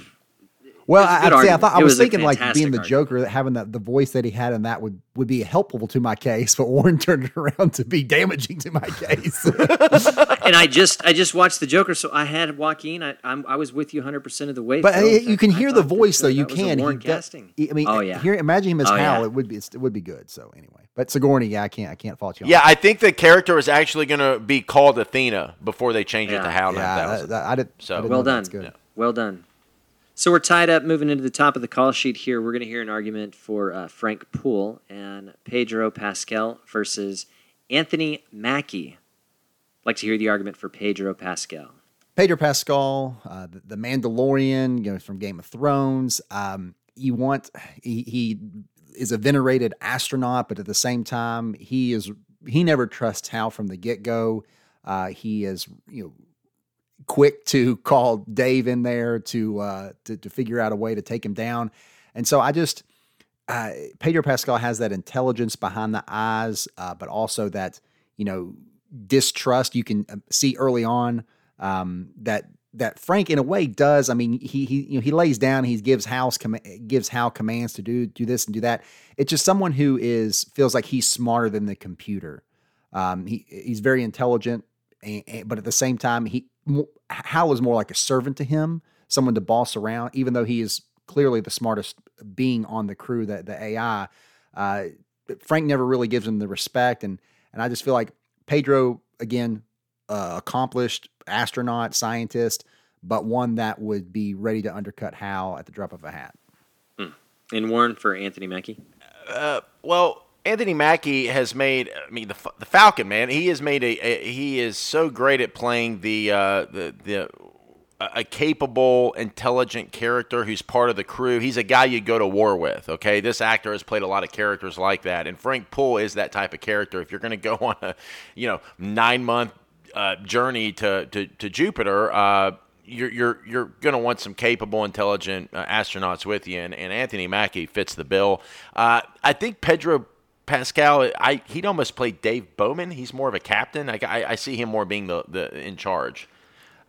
Well, It was a I, good I'd say I argument. thought I was, was thinking like being the argument. Joker, that having that the voice that he had in that would would be helpful to my case, but Warren turned it around to be damaging to my case. and I just I just watched the Joker, so I had Joaquin. I I'm, I was with you 100 percent of the way. but Phil. you can I hear the voice though. You that was can. He Warren does- casting. I mean, oh eh, yeah, hear imagine him as Oh, Hal. yeah. It would be it would be good. So anyway, but Sigourney, yeah, I can't I can't fault you. On Yeah, I think the character is actually going to be called Athena before they change it to Hal yeah. 9000. that- I did. So- I didn't well know done. That's good. Well done. So we're tied up. Moving into the top of the call sheet here, we're going to hear an argument for uh, Frank Poole and Pedro Pascal versus Anthony Mackie. I'd like to hear the argument for Pedro Pascal. Pedro Pascal, uh, the, the Mandalorian, you know, from Game of Thrones. Um, you want he, he is a venerated astronaut, but at the same time, he is he never trusts Hal from the get go. Uh, he is you know quick to call Dave in there to uh, to, to figure out a way to take him down, and so I just uh, Pedro Pascal has that intelligence behind the eyes, uh, but also that you know distrust. You can uh, see early on um, that that Frank, in a way, does. I mean, he he you know he lays down, he gives Hal's com- gives Hal commands to do do this and do that. It's just someone who is feels like he's smarter than the computer. Um, he he's very intelligent, and, and- but at the same time, he Hal is more like a servant to him, someone to boss around. Even though he is clearly the smartest being on the crew, that the AI, uh, Frank never really gives him the respect, and and I just feel like Pedro again, uh, accomplished astronaut, scientist, but one that would be ready to undercut Hal at the drop of a hat. And Warren for Anthony Mackie. Well, Anthony Mackie has made. I mean, the the Falcon man. He has made a. a he is so great at playing the uh, the the a capable, intelligent character who's part of the crew. He's a guy you'd go to war with. Okay, this actor has played a lot of characters like that, and Frank Poole is that type of character. If you're going to go on a, you know, nine month uh, journey to to, to Jupiter. Uh, you're you're you're gonna want some capable, intelligent uh, astronauts with you, and, and Anthony Mackie fits the bill. Uh, I think Pedro Pascal, I he'd almost play Dave Bowman. He's more of a captain. I, I, I see him more being the, the in charge.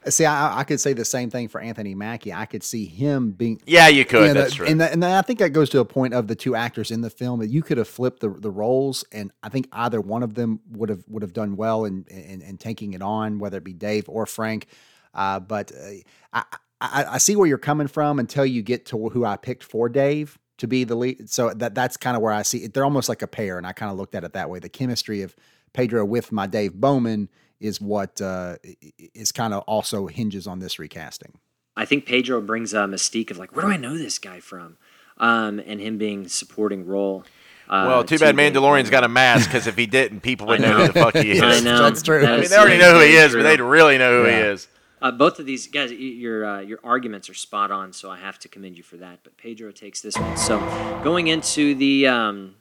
See, I, I could say the same thing for Anthony Mackie. I could see him being. Yeah, you could. know, That's the- true. And, the, and I think that goes to a point of the two actors in the film that you could have flipped the, the roles, and I think either one of them would have would have done well in, in in taking it on, whether it be Dave or Frank. Uh, but uh, I, I I see where you're coming from until you get to who I picked for Dave to be the lead. So that that's kind of where I see it. They're almost like a pair, and I kind of looked at it that way. The chemistry of Pedro with my Dave Bowman is what uh, i- i- is kind of also hinges on this recasting. I think Pedro brings a mystique of like, where do I know this guy from? Um, and him being supporting role. Uh, well, too bad Dave Mandalorian's got a mask because if he didn't, people would I know who the fuck he is. I know. That's true. That I mean, they already know who he very is, but they'd really know who he is. Uh, both of these guys, your uh, your arguments are spot on, so I have to commend you for that. But Pedro takes this one. So going into the um,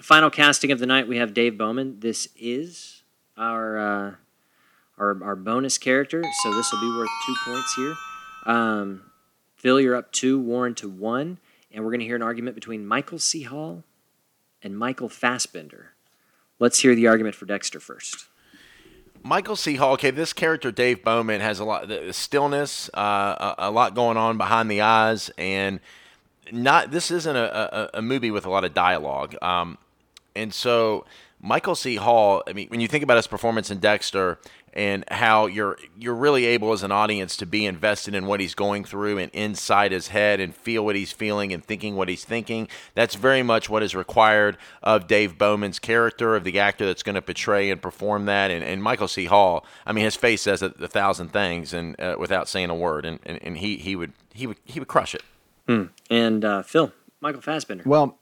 final casting of the night, we have Dave Bowman. This is our uh, our our bonus character, so this will be worth two points here. Um, Phil, you're up two, Warren to one, and we're going to hear an argument between Michael C. Hall and Michael Fassbender. Let's hear the argument for Dexter first. Michael C. Hall. Okay, this character Dave Bowman has a lot the stillness, uh, a, a lot going on behind the eyes, and not. This isn't a, a, a movie with a lot of dialogue, um, and so Michael C. Hall. I mean, when you think about his performance in Dexter and how you're you're really able as an audience to be invested in what he's going through and inside his head and feel what he's feeling and thinking what he's thinking. That's very much what is required of Dave Bowman's character, of the actor that's going to portray and perform that. And, and Michael C. Hall, I mean, his face says a, a thousand things and uh, without saying a word, and, and, and he, he would he would he would crush it. And uh, Phil, Michael Fassbender. Well,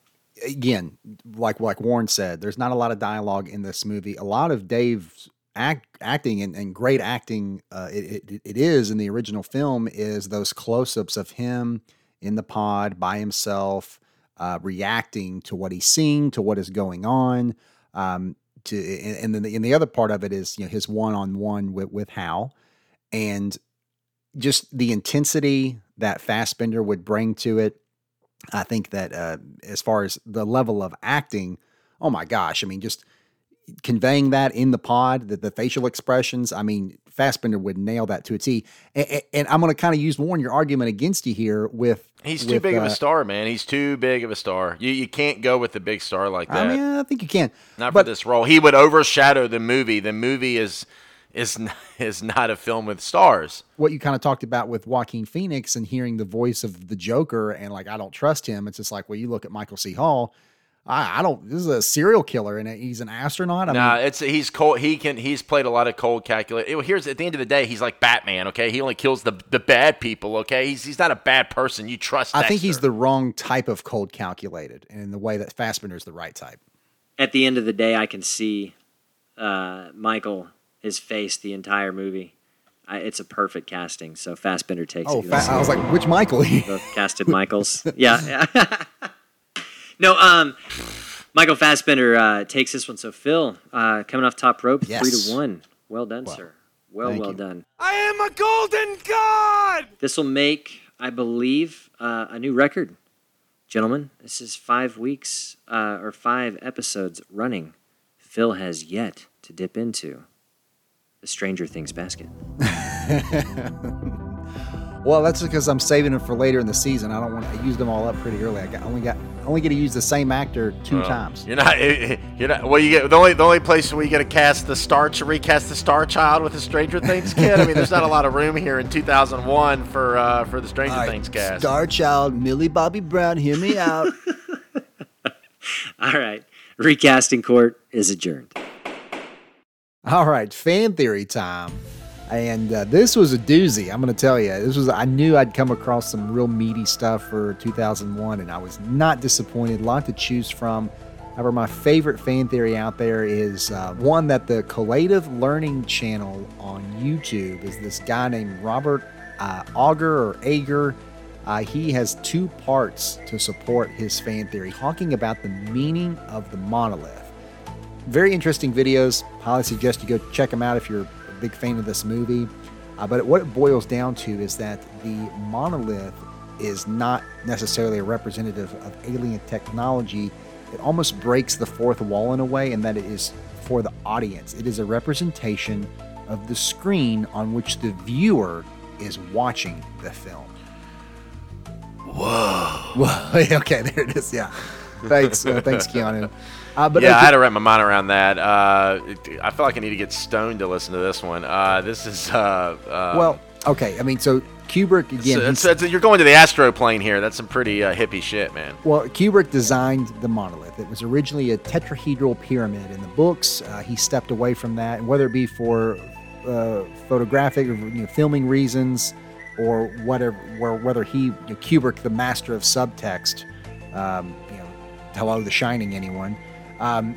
again, like like Warren said, there's not a lot of dialogue in this movie. A lot of Dave's act, acting and, and great acting uh, it, it, it is in the original film is those close-ups of him in the pod by himself, uh, reacting to what he's seeing, to what is going on. Um, to and, then the, and the other part of it is you know his one-on-one with with Hal, and just the intensity that Fassbender would bring to it. I think that uh, as far as the level of acting, oh my gosh, I mean, just conveying that in the pod, the, the facial expressions, I mean, Fassbender would nail that to a T. And, and I'm going to kind of use Warren your argument against you here with. He's too with, big of uh, a star, man. He's too big of a star. You you can't go with a big star like that. I mean, I think you can. not but- for this role. He would overshadow the movie. The movie is is is not a film with stars. what you kind of talked about with Joaquin Phoenix and hearing the voice of the Joker and like I don't trust him. It's just like well, you look at Michael C. Hall. I, I don't. This is a serial killer and he's an astronaut. I Nah, mean, it's he's cold. He can he's played a lot of cold calculate. Here's at the end of the day, he's like Batman. Okay, he only kills the the bad people. Okay, he's he's not a bad person. You trust. I think he's the wrong type of cold calculated, and in the way that Fassbender is the right type. At the end of the day, I can see uh, Michael, his face, the entire movie. I, it's a perfect casting. So Fassbender takes Oh, it. fa- I was like, which Michael? both casted Michaels. yeah. yeah. no, um, Michael Fassbender uh, takes this one. So Phil, uh, coming off top rope, three to one. Well done, sir. Well, thank well you. done. I am a golden god! This will make, I believe, uh, a new record, gentlemen. This is five weeks uh, or five episodes running. Phil has yet to dip into the Stranger Things basket. well, that's because I'm saving them for later in the season. I don't want. I used them all up pretty early. I got, only got only get to use the same actor two Well, times. You're not. You're not. Well, you get the only the only place where you get to cast the star to recast the Star Child with the Stranger Things kid. I mean, there's not a lot of room here in 2001 for uh, for the Stranger Things cast. Star Child, Millie Bobby Brown, hear me out. All right. Recasting court is adjourned. All right, fan theory time. And uh, this was a doozy. I'm going to tell you. This was I knew I'd come across some real meaty stuff for 2001, and I was not disappointed. A lot to choose from. However, my favorite fan theory out there is uh, one that the Collative Learning channel on YouTube is this guy named Robert uh, Auger or Ager. Uh, he has two parts to support his fan theory, talking about the meaning of the monolith very interesting videos. Highly suggest you go check them out if you're big fan of this movie. Uh, but what it boils down to is that the monolith is not necessarily a representative of alien technology. It almost breaks the fourth wall in a way, in that it is for the audience. It is a representation of the screen on which the viewer is watching the film. Whoa! Whoa! okay, there it is. Yeah. Thanks, uh, thanks, Keanu. Uh, but yeah, I had to wrap my mind around that. Uh, I feel like I need to get stoned to listen to this one. Uh, this is uh, uh, Well, okay. I mean, so Kubrick again. he's- so- so you're going to the astral plane here. That's some pretty uh, hippie shit, man. well, Kubrick designed the monolith. It was originally a tetrahedral pyramid. In the books, uh, he stepped away from that, and whether it be for uh, photographic or you know, filming reasons, or whatever, where whether he you know, Kubrick, the master of subtext, um, you know, hello, The Shining, anyone, um,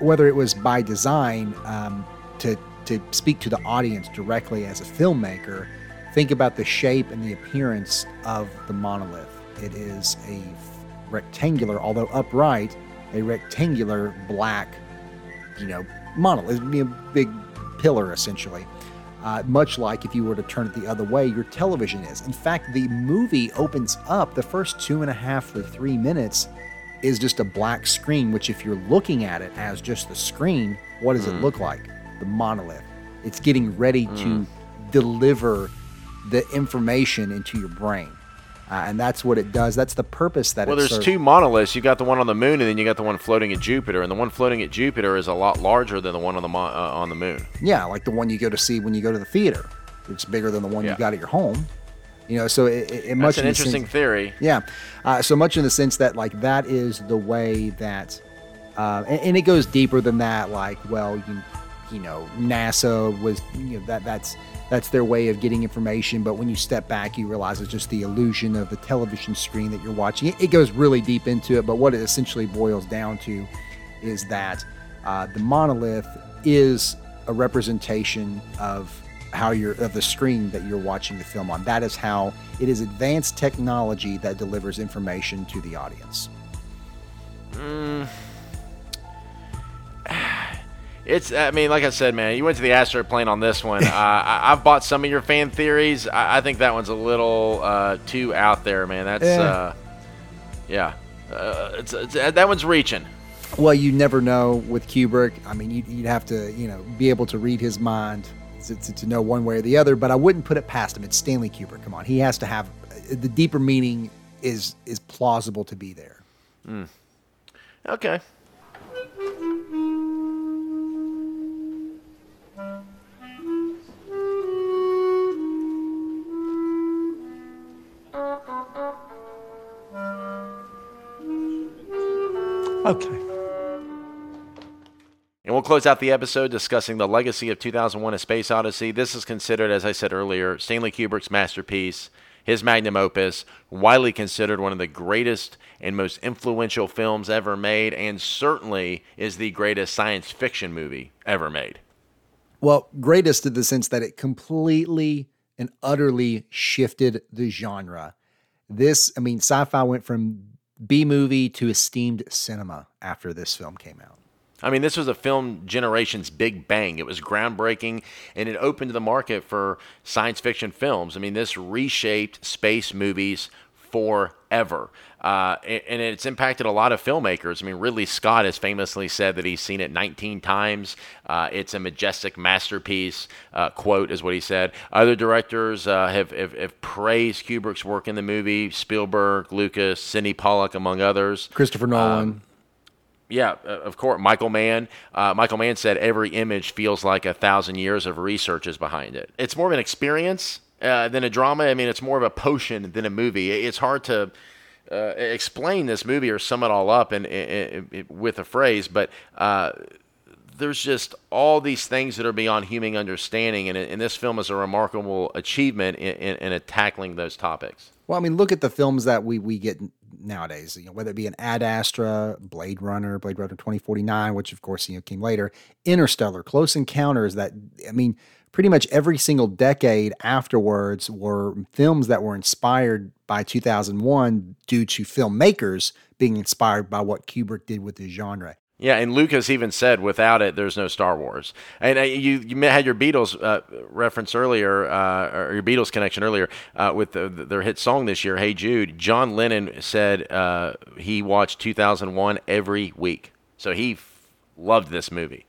whether it was by design um, to to speak to the audience directly as a filmmaker, think about the shape and the appearance of the monolith. It is a rectangular, although upright, a rectangular black, you know, monolith. It'd be a big pillar essentially. Uh, much like if you were to turn it the other way, your television is. In fact, the movie opens up the first two and a half or three minutes is just a black screen, which, if you're looking at it as just the screen, what does mm. it look like? The monolith. It's getting ready mm. to deliver the information into your brain. Uh, and that's what it does. That's the purpose that. Well, there's serves. two monoliths. You got the one on the moon, and then you got the one floating at Jupiter. And the one floating at Jupiter is a lot larger than the one on the mo- uh, on the moon. Yeah, like the one you go to see when you go to the theater. It's bigger than the one yeah. you got at your home. You know, so it, it, much That's an in interesting sense, theory. Yeah, uh, so much in the sense that like that is the way that, uh, and, and, it goes deeper than that. Like, well, you, you know, NASA was, you know, that that's that's their way of getting information. But when you step back, you realize it's just the illusion of the television screen that you're watching. It, it goes really deep into it, but what it essentially boils down to is that uh, the monolith is a representation of how you're of the screen that you're watching the film on. That is how it is advanced technology that delivers information to the audience. Mm. It's, I mean, like I said, man, you went to the asteroid plane on this one. uh, I, have bought some of your fan theories. I, I think that one's a little uh, too out there, man. That's, yeah, uh, yeah. Uh, it's, it's, uh, that one's reaching. Well, you never know with Kubrick. I mean, you'd, you'd have to, you know, be able to read his mind to, to, to, know one way or the other. But I wouldn't put it past him. It's Stanley Kubrick. Come on, he has to have the deeper meaning is is plausible to be there. Mm. Okay. Okay. And we'll close out the episode discussing the legacy of 2001 A Space Odyssey. This is considered, as I said earlier, Stanley Kubrick's masterpiece, his magnum opus, widely considered one of the greatest and most influential films ever made, and certainly is the greatest science fiction movie ever made. Well, greatest in the sense that it completely and utterly shifted the genre. This, I mean, sci fi went from B movie to esteemed cinema after this film came out. I mean, this was a film generation's big bang. It was groundbreaking and it opened the market for science fiction films. I mean, this reshaped space movies forever. Uh, and it's impacted a lot of filmmakers. I mean, Ridley Scott has famously said that he's seen it 19 times. Uh, it's a majestic masterpiece, uh, quote is what he said. Other directors uh, have, have, have, praised Kubrick's work in the movie Spielberg, Lucas, Sydney Pollack, among others. Christopher Nolan. Um, yeah, uh, of course. Michael Mann. Uh, Michael Mann said every image feels like a thousand years of research is behind it. It's more of an experience uh, than a drama. I mean, it's more of a potion than a movie. It's hard to uh, explain this movie or sum it all up in, in, in with a phrase, but uh, there's just all these things that are beyond human understanding, and, and this film is a remarkable achievement in, in, tackling those topics. Well, I mean, look at the films that we we get nowadays. You know, whether it be an Ad Astra, Blade Runner, Blade Runner 2049, which of course you know came later, Interstellar, Close Encounters. That I mean, pretty much every single decade afterwards were films that were inspired by 2001 due to filmmakers being inspired by what Kubrick did with the genre. Yeah, and Lucas even said, "Without it, there's no Star Wars." And uh, you you had your Beatles uh, reference earlier, uh, or your Beatles connection earlier uh, with the, their hit song this year, "Hey Jude." John Lennon said uh, he watched 2001 every week, so he f- loved this movie.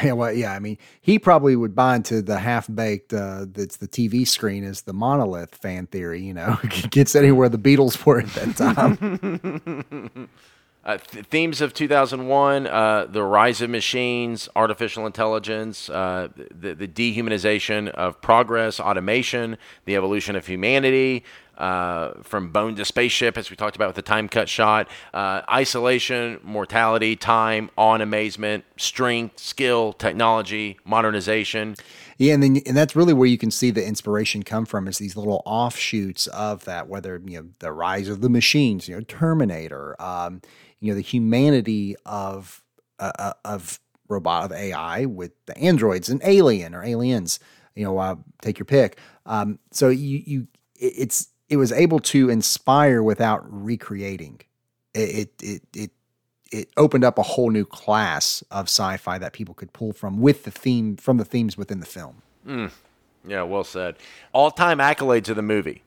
well, yeah, I mean, he probably would buy into the half baked uh, that's the TV screen as the monolith fan theory. You know, gets anywhere the Beatles were at that time. uh, th- themes of 2001: uh, the rise of machines, artificial intelligence, uh, the, the dehumanization of progress, automation, the evolution of humanity, uh, from bone to spaceship, as we talked about with the time cut shot, uh, isolation, mortality, time, on amazement, strength, skill, technology, modernization. Yeah, and then and that's really where you can see the inspiration come from is these little offshoots of that, whether you know the rise of the machines, you know, Terminator, um, you know, the humanity of uh, uh of robot of AI with the androids and Alien or Aliens. You know, uh, take your pick. Um, so you you it's it was able to inspire without recreating. It it it it, it opened up a whole new class of sci-fi that people could pull from with the theme from the themes within the film. Mm. Yeah, well said. All-time accolades of the movie.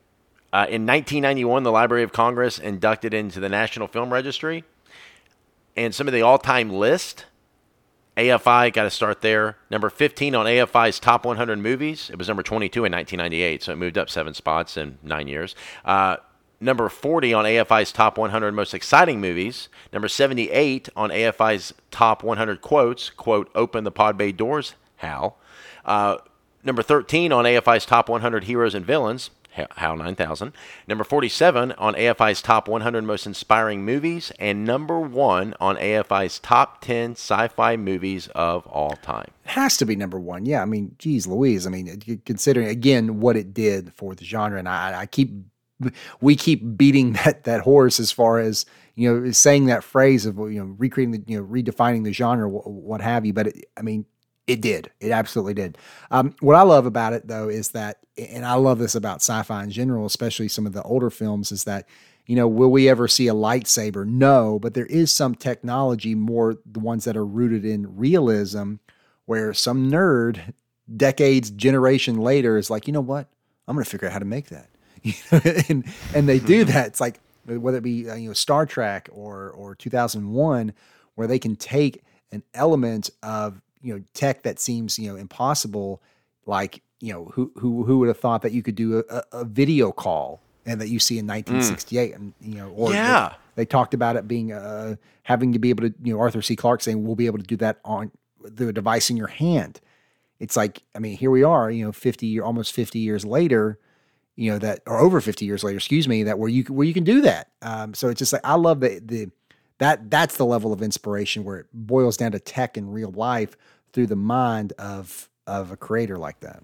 Uh, in 1991, the Library of Congress inducted into the National Film Registry, and some of the all-time list. AFI got to start there. Number 15 on AFI's top 100 movies. It was number 22 in 1998, so it moved up seven spots in nine years. Uh, number 40 on AFI's top 100 most exciting movies. Number 78 on AFI's top 100 quotes. Quote, open the pod bay doors, Hal. Uh, number 13 on AFI's top 100 heroes and villains. HAL 9000. Number 47 on AFI's top 100 most inspiring movies, and number one on AFI's top 10 sci fi movies of all time. It has to be number one. Yeah. I mean, geez, Louise. I mean, considering again what it did for the genre, and I, I keep, we keep beating that, that horse as far as, you know, saying that phrase of, you know, recreating the, you know, redefining the genre, what have you. But it, I mean, it did. It absolutely did. Um, what I love about it, though, is that, and I love this about sci fi in general, especially some of the older films, is that, you know, will we ever see a lightsaber? No, but there is some technology, more the ones that are rooted in realism, where some nerd decades, generation later is like, you know what? I'm going to figure out how to make that. and, and they do that. It's like, whether it be, uh, you know, Star Trek or, or 2001, where they can take an element of you know tech that seems you know impossible like you know who who who would have thought that you could do a, a video call and that you see in 1968 mm. and you know or yeah. they, they, talked about it being uh having to be able to you know Arthur C. Clarke saying we'll be able to do that on the device in your hand. It's like I mean here we are you know 50 almost 50 years later you know that or over 50 years later excuse me that where you where you can do that. Um so it's just like I love the the that that's the level of inspiration where it boils down to tech in real life through the mind of of a creator like that.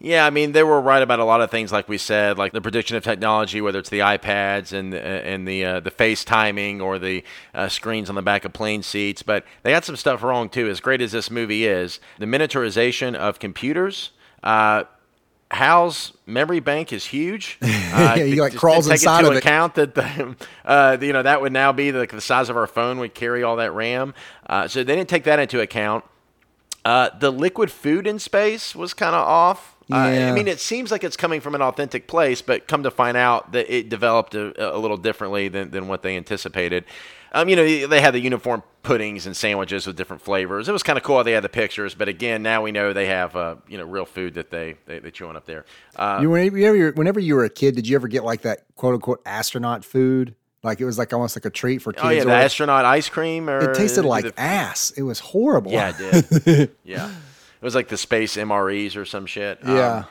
Yeah, I mean they were right about a lot of things, like we said, like the prediction of technology, whether it's the iPads and and the uh, the face timing or the uh, screens on the back of plane seats. But they got some stuff wrong too. As great as this movie is, the miniaturization of computers. Uh, Hal's memory bank is huge. Uh, he like crawls take inside into of account that the, uh, you know that would now be the, the, size of our phone would carry all that RAM. Uh, so they didn't take that into account. Uh, the liquid food in space was kind of off. Yeah. Uh, I mean, it seems like it's coming from an authentic place, but come to find out that it developed a, a little differently than, than what they anticipated. Um, you know, they had the uniform puddings and sandwiches with different flavors. It was kind of cool how they had the pictures, but again, now we know they have uh, you know real food that they they, they chew on up there. Uh, you whenever, whenever you were a kid, did you ever get like that quote unquote astronaut food? Like it was like almost like a treat for kids. Oh yeah, the astronaut ice cream. Or it tasted like the, ass. It was horrible. Yeah, it did. yeah, it was like the space MREs or some shit. Yeah. Um,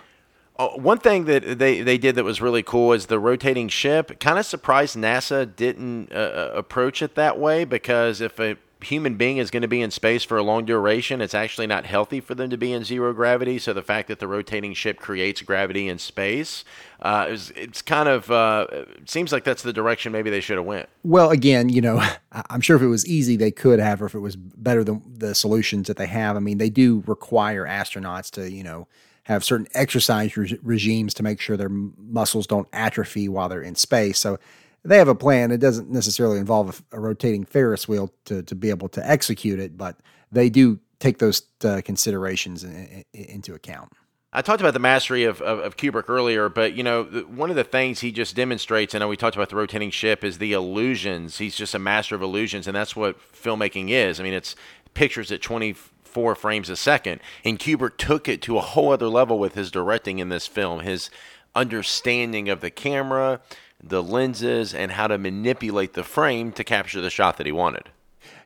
oh, one thing that they, they did that was really cool is the rotating ship. Kind of surprised NASA didn't uh, uh, approach it that way because if a human being is going to be in space for a long duration, it's actually not healthy for them to be in zero gravity. So the fact that the rotating ship creates gravity in space, uh, is, it's kind of uh, it seems like that's the direction maybe they should have went. Well, again, you know, I'm sure if it was easy, they could have, or if it was better than the solutions that they have. I mean, they do require astronauts to, you know, have certain exercise re- regimes to make sure their muscles don't atrophy while they're in space. So they have a plan. It doesn't necessarily involve a, a, rotating Ferris wheel to, to be able to execute it, but they do take those uh, considerations in, in, into account. I talked about the mastery of, of, of, Kubrick earlier, but you know, one of the things he just demonstrates, and we talked about the rotating ship, is the illusions. He's just a master of illusions, and that's what filmmaking is. I mean, it's pictures at 24 frames a second, and Kubrick took it to a whole other level with his directing in this film. His understanding of the camera, the lenses and how to manipulate the frame to capture the shot that he wanted.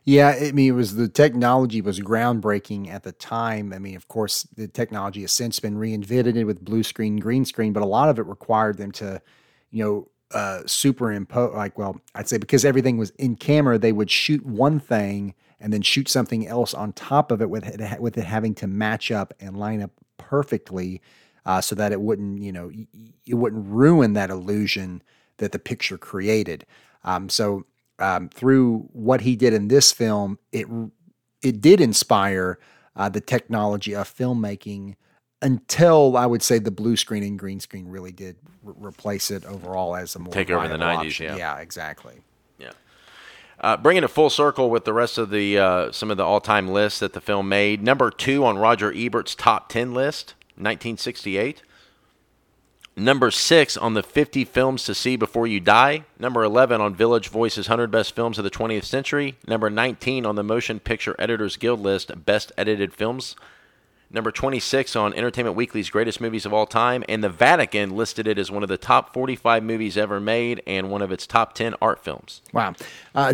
Yeah, I mean, it was the technology was groundbreaking at the time. I mean, of course, the technology has since been reinvented with blue screen, green screen, but a lot of it required them to, you know, uh, superimpose. Like, well, I'd say because everything was in camera, they would shoot one thing and then shoot something else on top of it with it, with it having to match up and line up perfectly, uh, so that it wouldn't, you know, it wouldn't ruin that illusion that the picture created. Um, so um, through what he did in this film, it it did inspire uh, the technology of filmmaking until I would say the blue screen and green screen really did re- replace it overall as a more Take over the 90s, yeah. yeah, exactly. Yeah. Uh, bringing it full circle with the rest of the uh, some of the all-time lists that the film made. Number two on Roger Ebert's top ten list, 1968. Number six on the 50 films to see before you die. Number 11 on Village Voice's 100 best films of the 20th century. Number 19 on the Motion Picture Editors Guild list, best edited films. Number 26 on Entertainment Weekly's greatest movies of all time. And the Vatican listed it as one of the top 45 movies ever made and one of its top 10 art films. Wow, uh,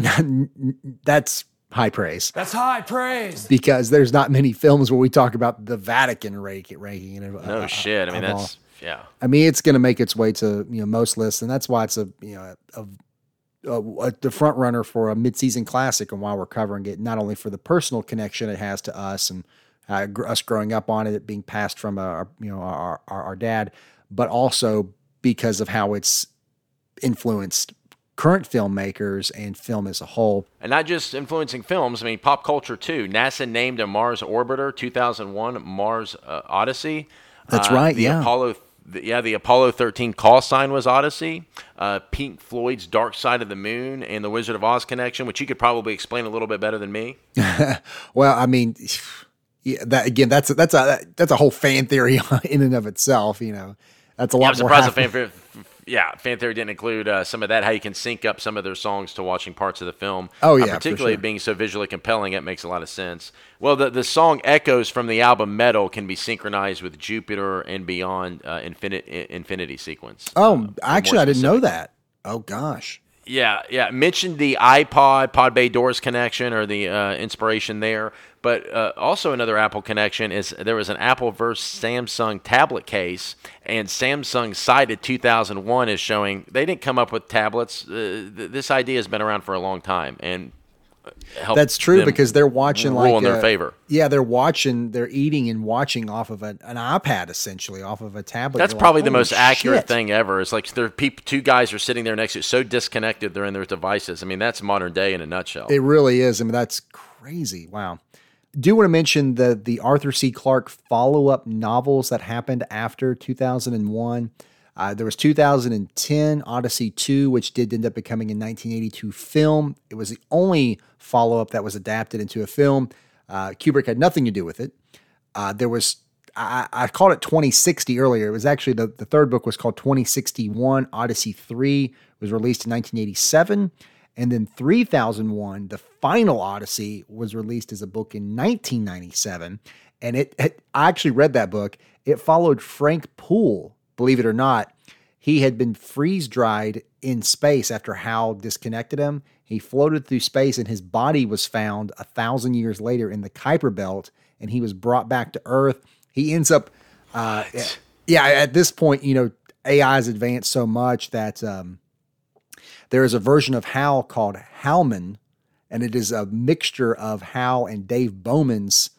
that's high praise That's high praise. because there's not many films where we talk about the Vatican rank, ranking. of- No uh, shit. I mean, that's. all. Yeah. I mean, it's going to make its way to you know most lists, and that's why it's a you know a, a, a, the front runner for a midseason classic, and why we're covering it not only for the personal connection it has to us and uh, gr- us growing up on it, it being passed from uh, our you know our, our our dad, but also because of how it's influenced current filmmakers and film as a whole. And not just influencing films, I mean, pop culture too. NASA named a Mars orbiter 2001 Mars uh, Odyssey. That's Uh, right, The yeah. Apollo, the, yeah, the Apollo 13 call sign was Odyssey. Uh, Pink Floyd's Dark Side of the Moon and the Wizard of Oz connection, which you could probably explain a little bit better than me. Well, I mean, yeah, that again, that's a, that's a that's a whole fan theory in and of itself. You know, that's a Yeah, lot I'm more. surprised half- the fan theory, yeah, fan theory didn't include uh, some of that. How you can sync up some of their songs to watching parts of the film. Oh, Uh, yeah, for particularly sure. being so visually compelling, it makes a lot of sense. Well, the the song "Echoes" from the album "Meddle" can be synchronized with Jupiter and beyond uh, Infinity Infinity sequence. Oh, uh, actually, I didn't know that. Oh gosh. Yeah, yeah. Mentioned the iPod Pod Bay Doors connection or the uh, inspiration there, but uh, also another Apple connection is there was an Apple versus Samsung tablet case, and Samsung cited 2001 as showing they didn't come up with tablets. Uh, th- this idea has been around for a long time, and uh, That's true because they're watching rule like in their favor. Yeah, they're watching, they're eating and watching off of an, an iPad essentially, off of a tablet. That's You're like, probably the "Holy most accurate thing ever. It's like there peop two guys are sitting there next to so disconnected they're in their devices. I mean, that's modern day in a nutshell. It really is. I mean, that's crazy. Wow. Do want to mention the the Arthur C. Clarke follow up novels that happened after 2001. Uh, there was 2010 Odyssey 2, which did end up becoming a 1982 film. It was the only follow up that was adapted into a film. Uh, Kubrick had nothing to do with it. Uh, there was I, I called it 2060 earlier. It was actually the, the third book was called 2061. Odyssey 3 was released in 1987. And then 3001, the final Odyssey, was released as a book in 1997. And it, it I actually read that book. It followed Frank Poole, believe it or not. He had been freeze dried in space after Hal disconnected him. He floated through space and his body was found a thousand years later in the Kuiper Belt and he was brought back to Earth. He ends up, uh, yeah, at this point, you know, AI has advanced so much that um, there is a version of Hal called Halman, and it is a mixture of Hal and Dave Bowman's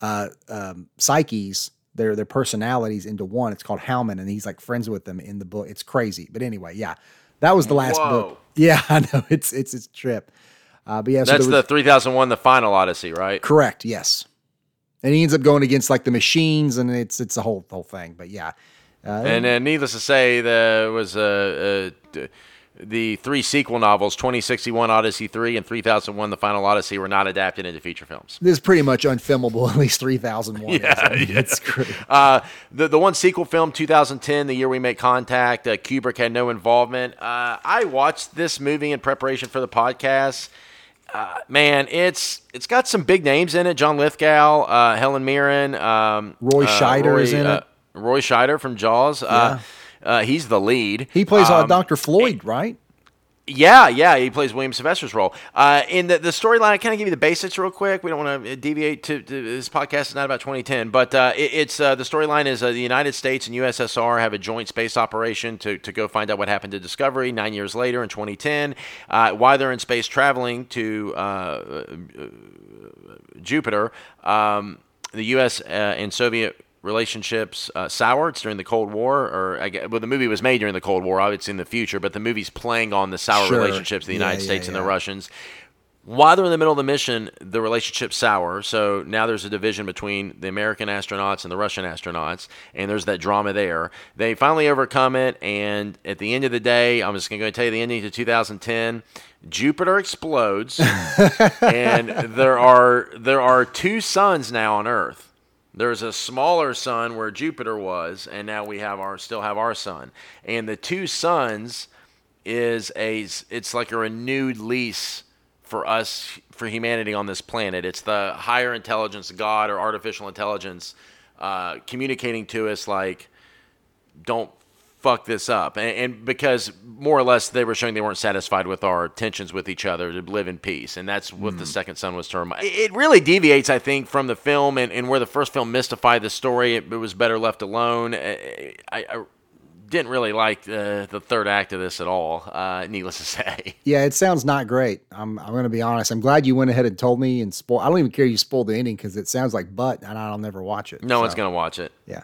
uh, um, psyches, their their personalities into one. It's called Halman, and he's like friends with them in the book. It's crazy, but anyway, yeah, that was the last Whoa. book. Yeah, I know it's it's it's a trip. Uh, but yeah, so That's was- the 3001, the final Odyssey, right? Correct. Yes. And he ends up going against like the machines, and it's it's a whole whole thing. But yeah, uh, And then, needless to say, there was uh, uh, d- the three sequel novels, 2061 Odyssey 3 and 3001 The Final Odyssey, were not adapted into feature films. this is pretty much unfilmable. At least three thousand one. Yeah, It's great. Uh, the the one sequel film, 2010, the year we make contact, uh, Kubrick had no involvement. Uh, I watched this movie in preparation for the podcast. Uh, man, it's it's got some big names in it: John Lithgow, uh, Helen Mirren, um, Roy uh, Scheider Roy, is in uh, it. Roy Scheider from Jaws. Uh, uh, he's the lead. He plays uh, Um, Doctor Floyd, right? yeah, yeah, he plays William Sylvester's role. Uh, in the, the storyline, I kind of give you the basics real quick. We don't want to deviate to, to this podcast is not about 2010, but uh, it, it's uh, the storyline is uh, the United States and USSR have a joint space operation to, to go find out what happened to Discovery nine years later in 2010. Uh, while they're in space traveling to uh, Jupiter, um, the U.S. Uh, and Soviet relationships uh, soured during the Cold War, or I guess, well, the movie was made during the Cold War, obviously in the future, but the movie's playing on the sour Sure. relationships of the Yeah, United yeah, States and the. Russians. While they're in the middle of the mission, the relationship sour. So now there's a division between the American astronauts and the Russian astronauts, and there's that drama there. They finally overcome it, and at the end of the day, I'm just going to tell you the ending to 2010. Jupiter explodes, and there are there are two suns now on Earth. There's a smaller sun where Jupiter was, and now we have our still have our sun. And the two suns is a it's like a renewed lease for us for humanity on this planet. It's the higher intelligence, God or artificial intelligence, uh, communicating to us like, don't fuck this up. And, and, because more or less they were showing they weren't satisfied with our tensions with each other to live in peace. And that's what mm. the hmm. second son was termed. It really deviates, I think, from the film and, and where the first film mystified the story. It, it was better left alone. I, I didn't really like uh, the third act of this at all. Uh, needless to say. Yeah, it sounds not great. I'm I'm going to be honest. I'm glad you went ahead and told me and spoil. I don't even care you spoiled the ending because it sounds like butt, and I'll never watch it. No so. one's going to watch it. Yeah.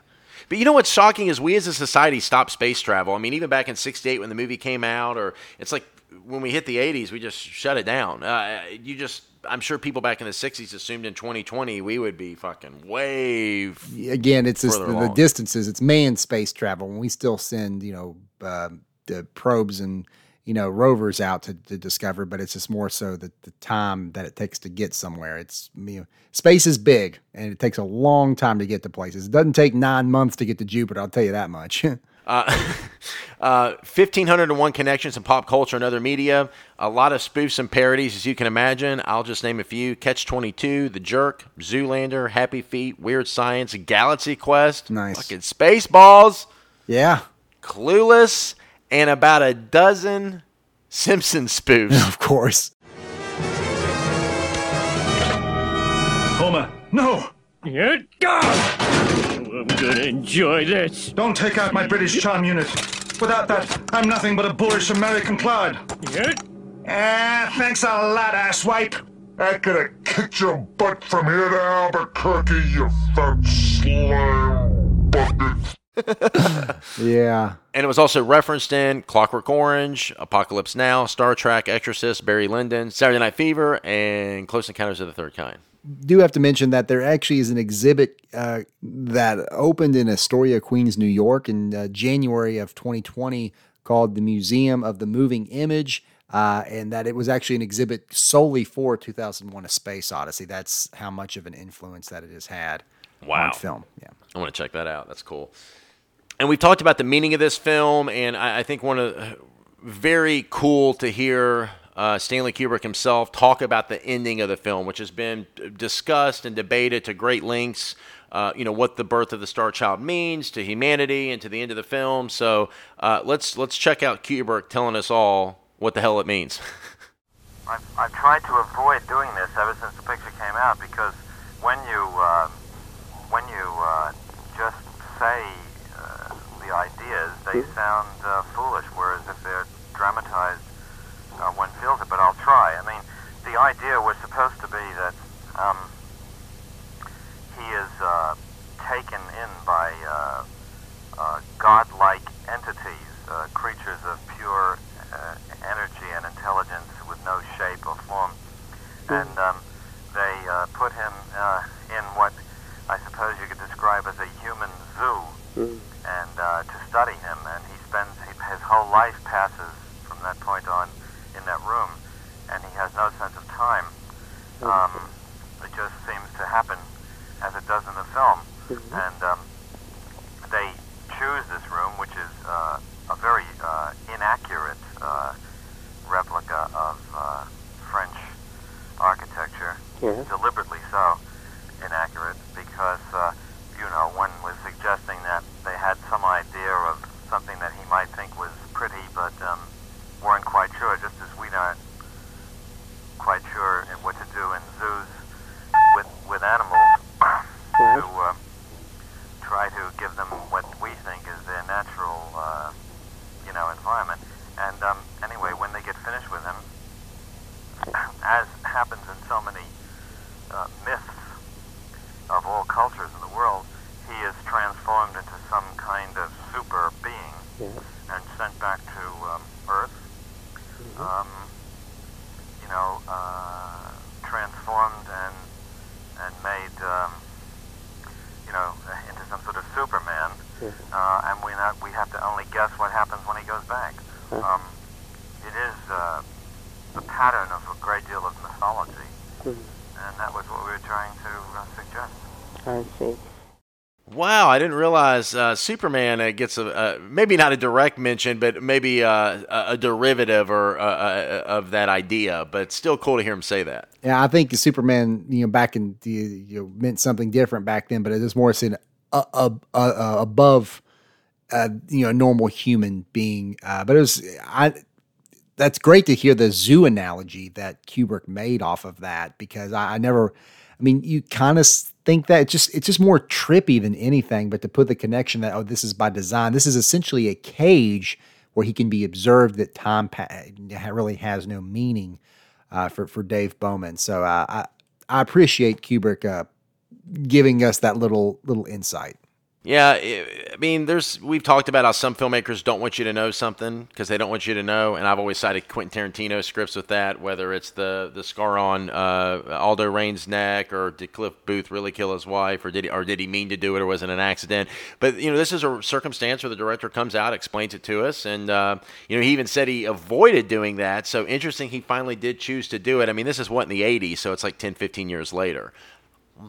But you know what's shocking is we as a society stopped space travel. I mean, even back in '68 when the movie came out, or it's like when we hit the '80s, we just shut it down. Uh, you just I'm sure people back in the '60s assumed in 2020 we would be fucking way. Again, it's just the, the, distances. It's manned space travel, and we still send you know uh, the probes and you know rovers out to, to discover. But it's just more so that the time that it takes to get somewhere. It's you know, space is big, and it takes a long time to get to places. It doesn't take nine months to get to Jupiter. I'll tell you that much. Uh, uh, 1,501 connections in pop culture and other media. A lot of spoofs and parodies, as you can imagine. I'll just name a few Catch 22, The Jerk, Zoolander, Happy Feet, Weird Science, Galaxy Quest, nice. fucking Spaceballs. Yeah. Clueless, and about a dozen Simpson spoofs. of course. Homer, no! Yeah, I'm gonna enjoy this. Don't take out my British charm unit. Without that, I'm nothing but a boorish American clod. Yeah? Eh, thanks a lot, asswipe. I could have kicked your butt from here to Albuquerque, you fat slime bucket. yeah. And it was also referenced in Clockwork Orange, Apocalypse Now, Star Trek, Exorcist, Barry Lyndon, Saturday Night Fever, and Close Encounters of the Third Kind do have to mention that there actually is an exhibit uh, that opened in Astoria, Queens, New York in uh, January of 2020 called the Museum of the Moving Image. Uh, and that it was actually an exhibit solely for 2001 A Space Odyssey. That's how much of an influence that it has had wow. on film. Yeah. I want to check that out. That's cool. And we've talked about the meaning of this film, and I, I think one of very cool to hear uh, Stanley Kubrick himself talk about the ending of the film, which has been discussed and debated to great lengths. Uh, you know what the birth of the Star Child means to humanity and to the end of the film. So uh, let's let's check out Kubrick telling us all what the hell it means. I've, I've tried to avoid doing this ever since the picture came out because when you uh, when you uh, just say ideas, they sound foolish, whereas if they're dramatized uh, one feels it, but I'll try. I mean, the idea was supposed to be that um, he is uh, taken in by uh, uh, godlike entities, uh, creatures of pure uh, energy and intelligence with no shape or form, and um, they uh, put him uh, in what I suppose you could describe as a human zoo, mm. Uh, to study him, and he spends his whole life passes from that point on in that room, and he has no sense of time. Um, it just seems to happen as it does in the film, mm-hmm. and um, they choose this room, which is uh, a very uh, inaccurate uh, replica of uh, French architecture, yes. deliberately so inaccurate, because uh, you know one was suggesting that they had some idea of something that he might think was pretty, but um, weren't quite sure, just as we aren't quite sure what to do in zoos with with animals to uh, try to give them what we think is their natural, uh, you know, environment. And um, anyway, when they get finished with him, as happens in so many uh, myths of all cultures in the world, he is transformed into some kind of super being yes. and sent back to um, Earth um, you know, uh, uh, and we not we have to only guess what happens when he goes back. Um, it is uh, the pattern of a great deal of mythology, and that was what we were trying to uh, suggest. I see. Wow, I didn't realize uh, Superman uh, gets a uh, maybe not a direct mention, but maybe uh, a, a derivative or uh, uh, of that idea. But it's still cool to hear him say that. Yeah, I think Superman, you know, back in the you know, meant something different back then, but it is more saying uh, uh, above, uh, you know, normal human being. Uh, but it was I. That's great to hear the zoo analogy that Kubrick made off of that because I, I never. I mean, you kind of think that it's just it's just more trippy than anything. But to put the connection that oh, this is by design. This is essentially a cage where he can be observed. That time pa- really has no meaning uh, for for Dave Bowman. So uh, I I appreciate Kubrick uh, giving us that little little insight. Yeah, I mean, there's we've talked about how some filmmakers don't want you to know something because they don't want you to know, and I've always cited Quentin Tarantino scripts with that. Whether it's the the scar on uh, Aldo Raine's neck, or did Cliff Booth really kill his wife, or did he or did he mean to do it, or was it an accident? But you know, this is a circumstance where the director comes out, explains it to us, and uh, you know, he even said he avoided doing that. So interesting, he finally did choose to do it. I mean, this is what in the '80s, so it's like 10, 15 years later.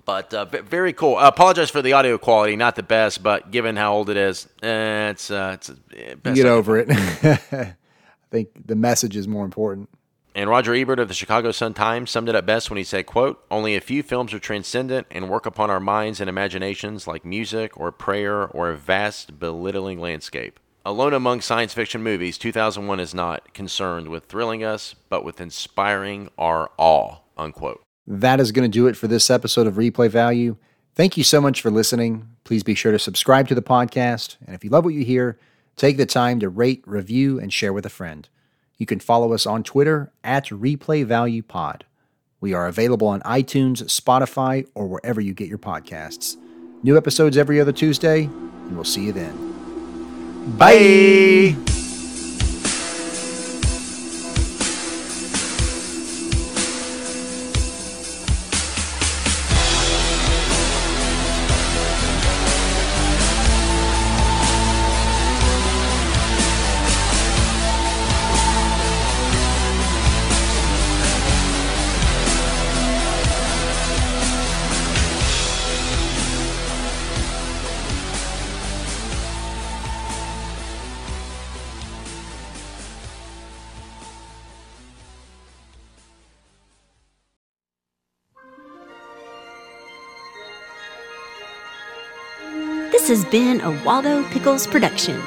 But uh, very cool. I apologize for the audio quality, not the best, but given how old it is, eh, it's uh, it's uh, best get over it. I think the message is more important. And Roger Ebert of the Chicago Sun Times summed it up best when he said, quote, Only a few films are transcendent and work upon our minds and imaginations like music or prayer or a vast belittling landscape. Alone among science fiction movies, 2001 is not concerned with thrilling us, but with inspiring our awe, unquote. That is going to do it for this episode of Replay Value. Thank you so much for listening. Please be sure to subscribe to the podcast. And if you love what you hear, take the time to rate, review, and share with a friend. You can follow us on Twitter at Replay Value Pod. We are available on iTunes, Spotify, or wherever you get your podcasts. New episodes every other Tuesday, and we'll see you then. Bye. Has been a Waldo Pickles production.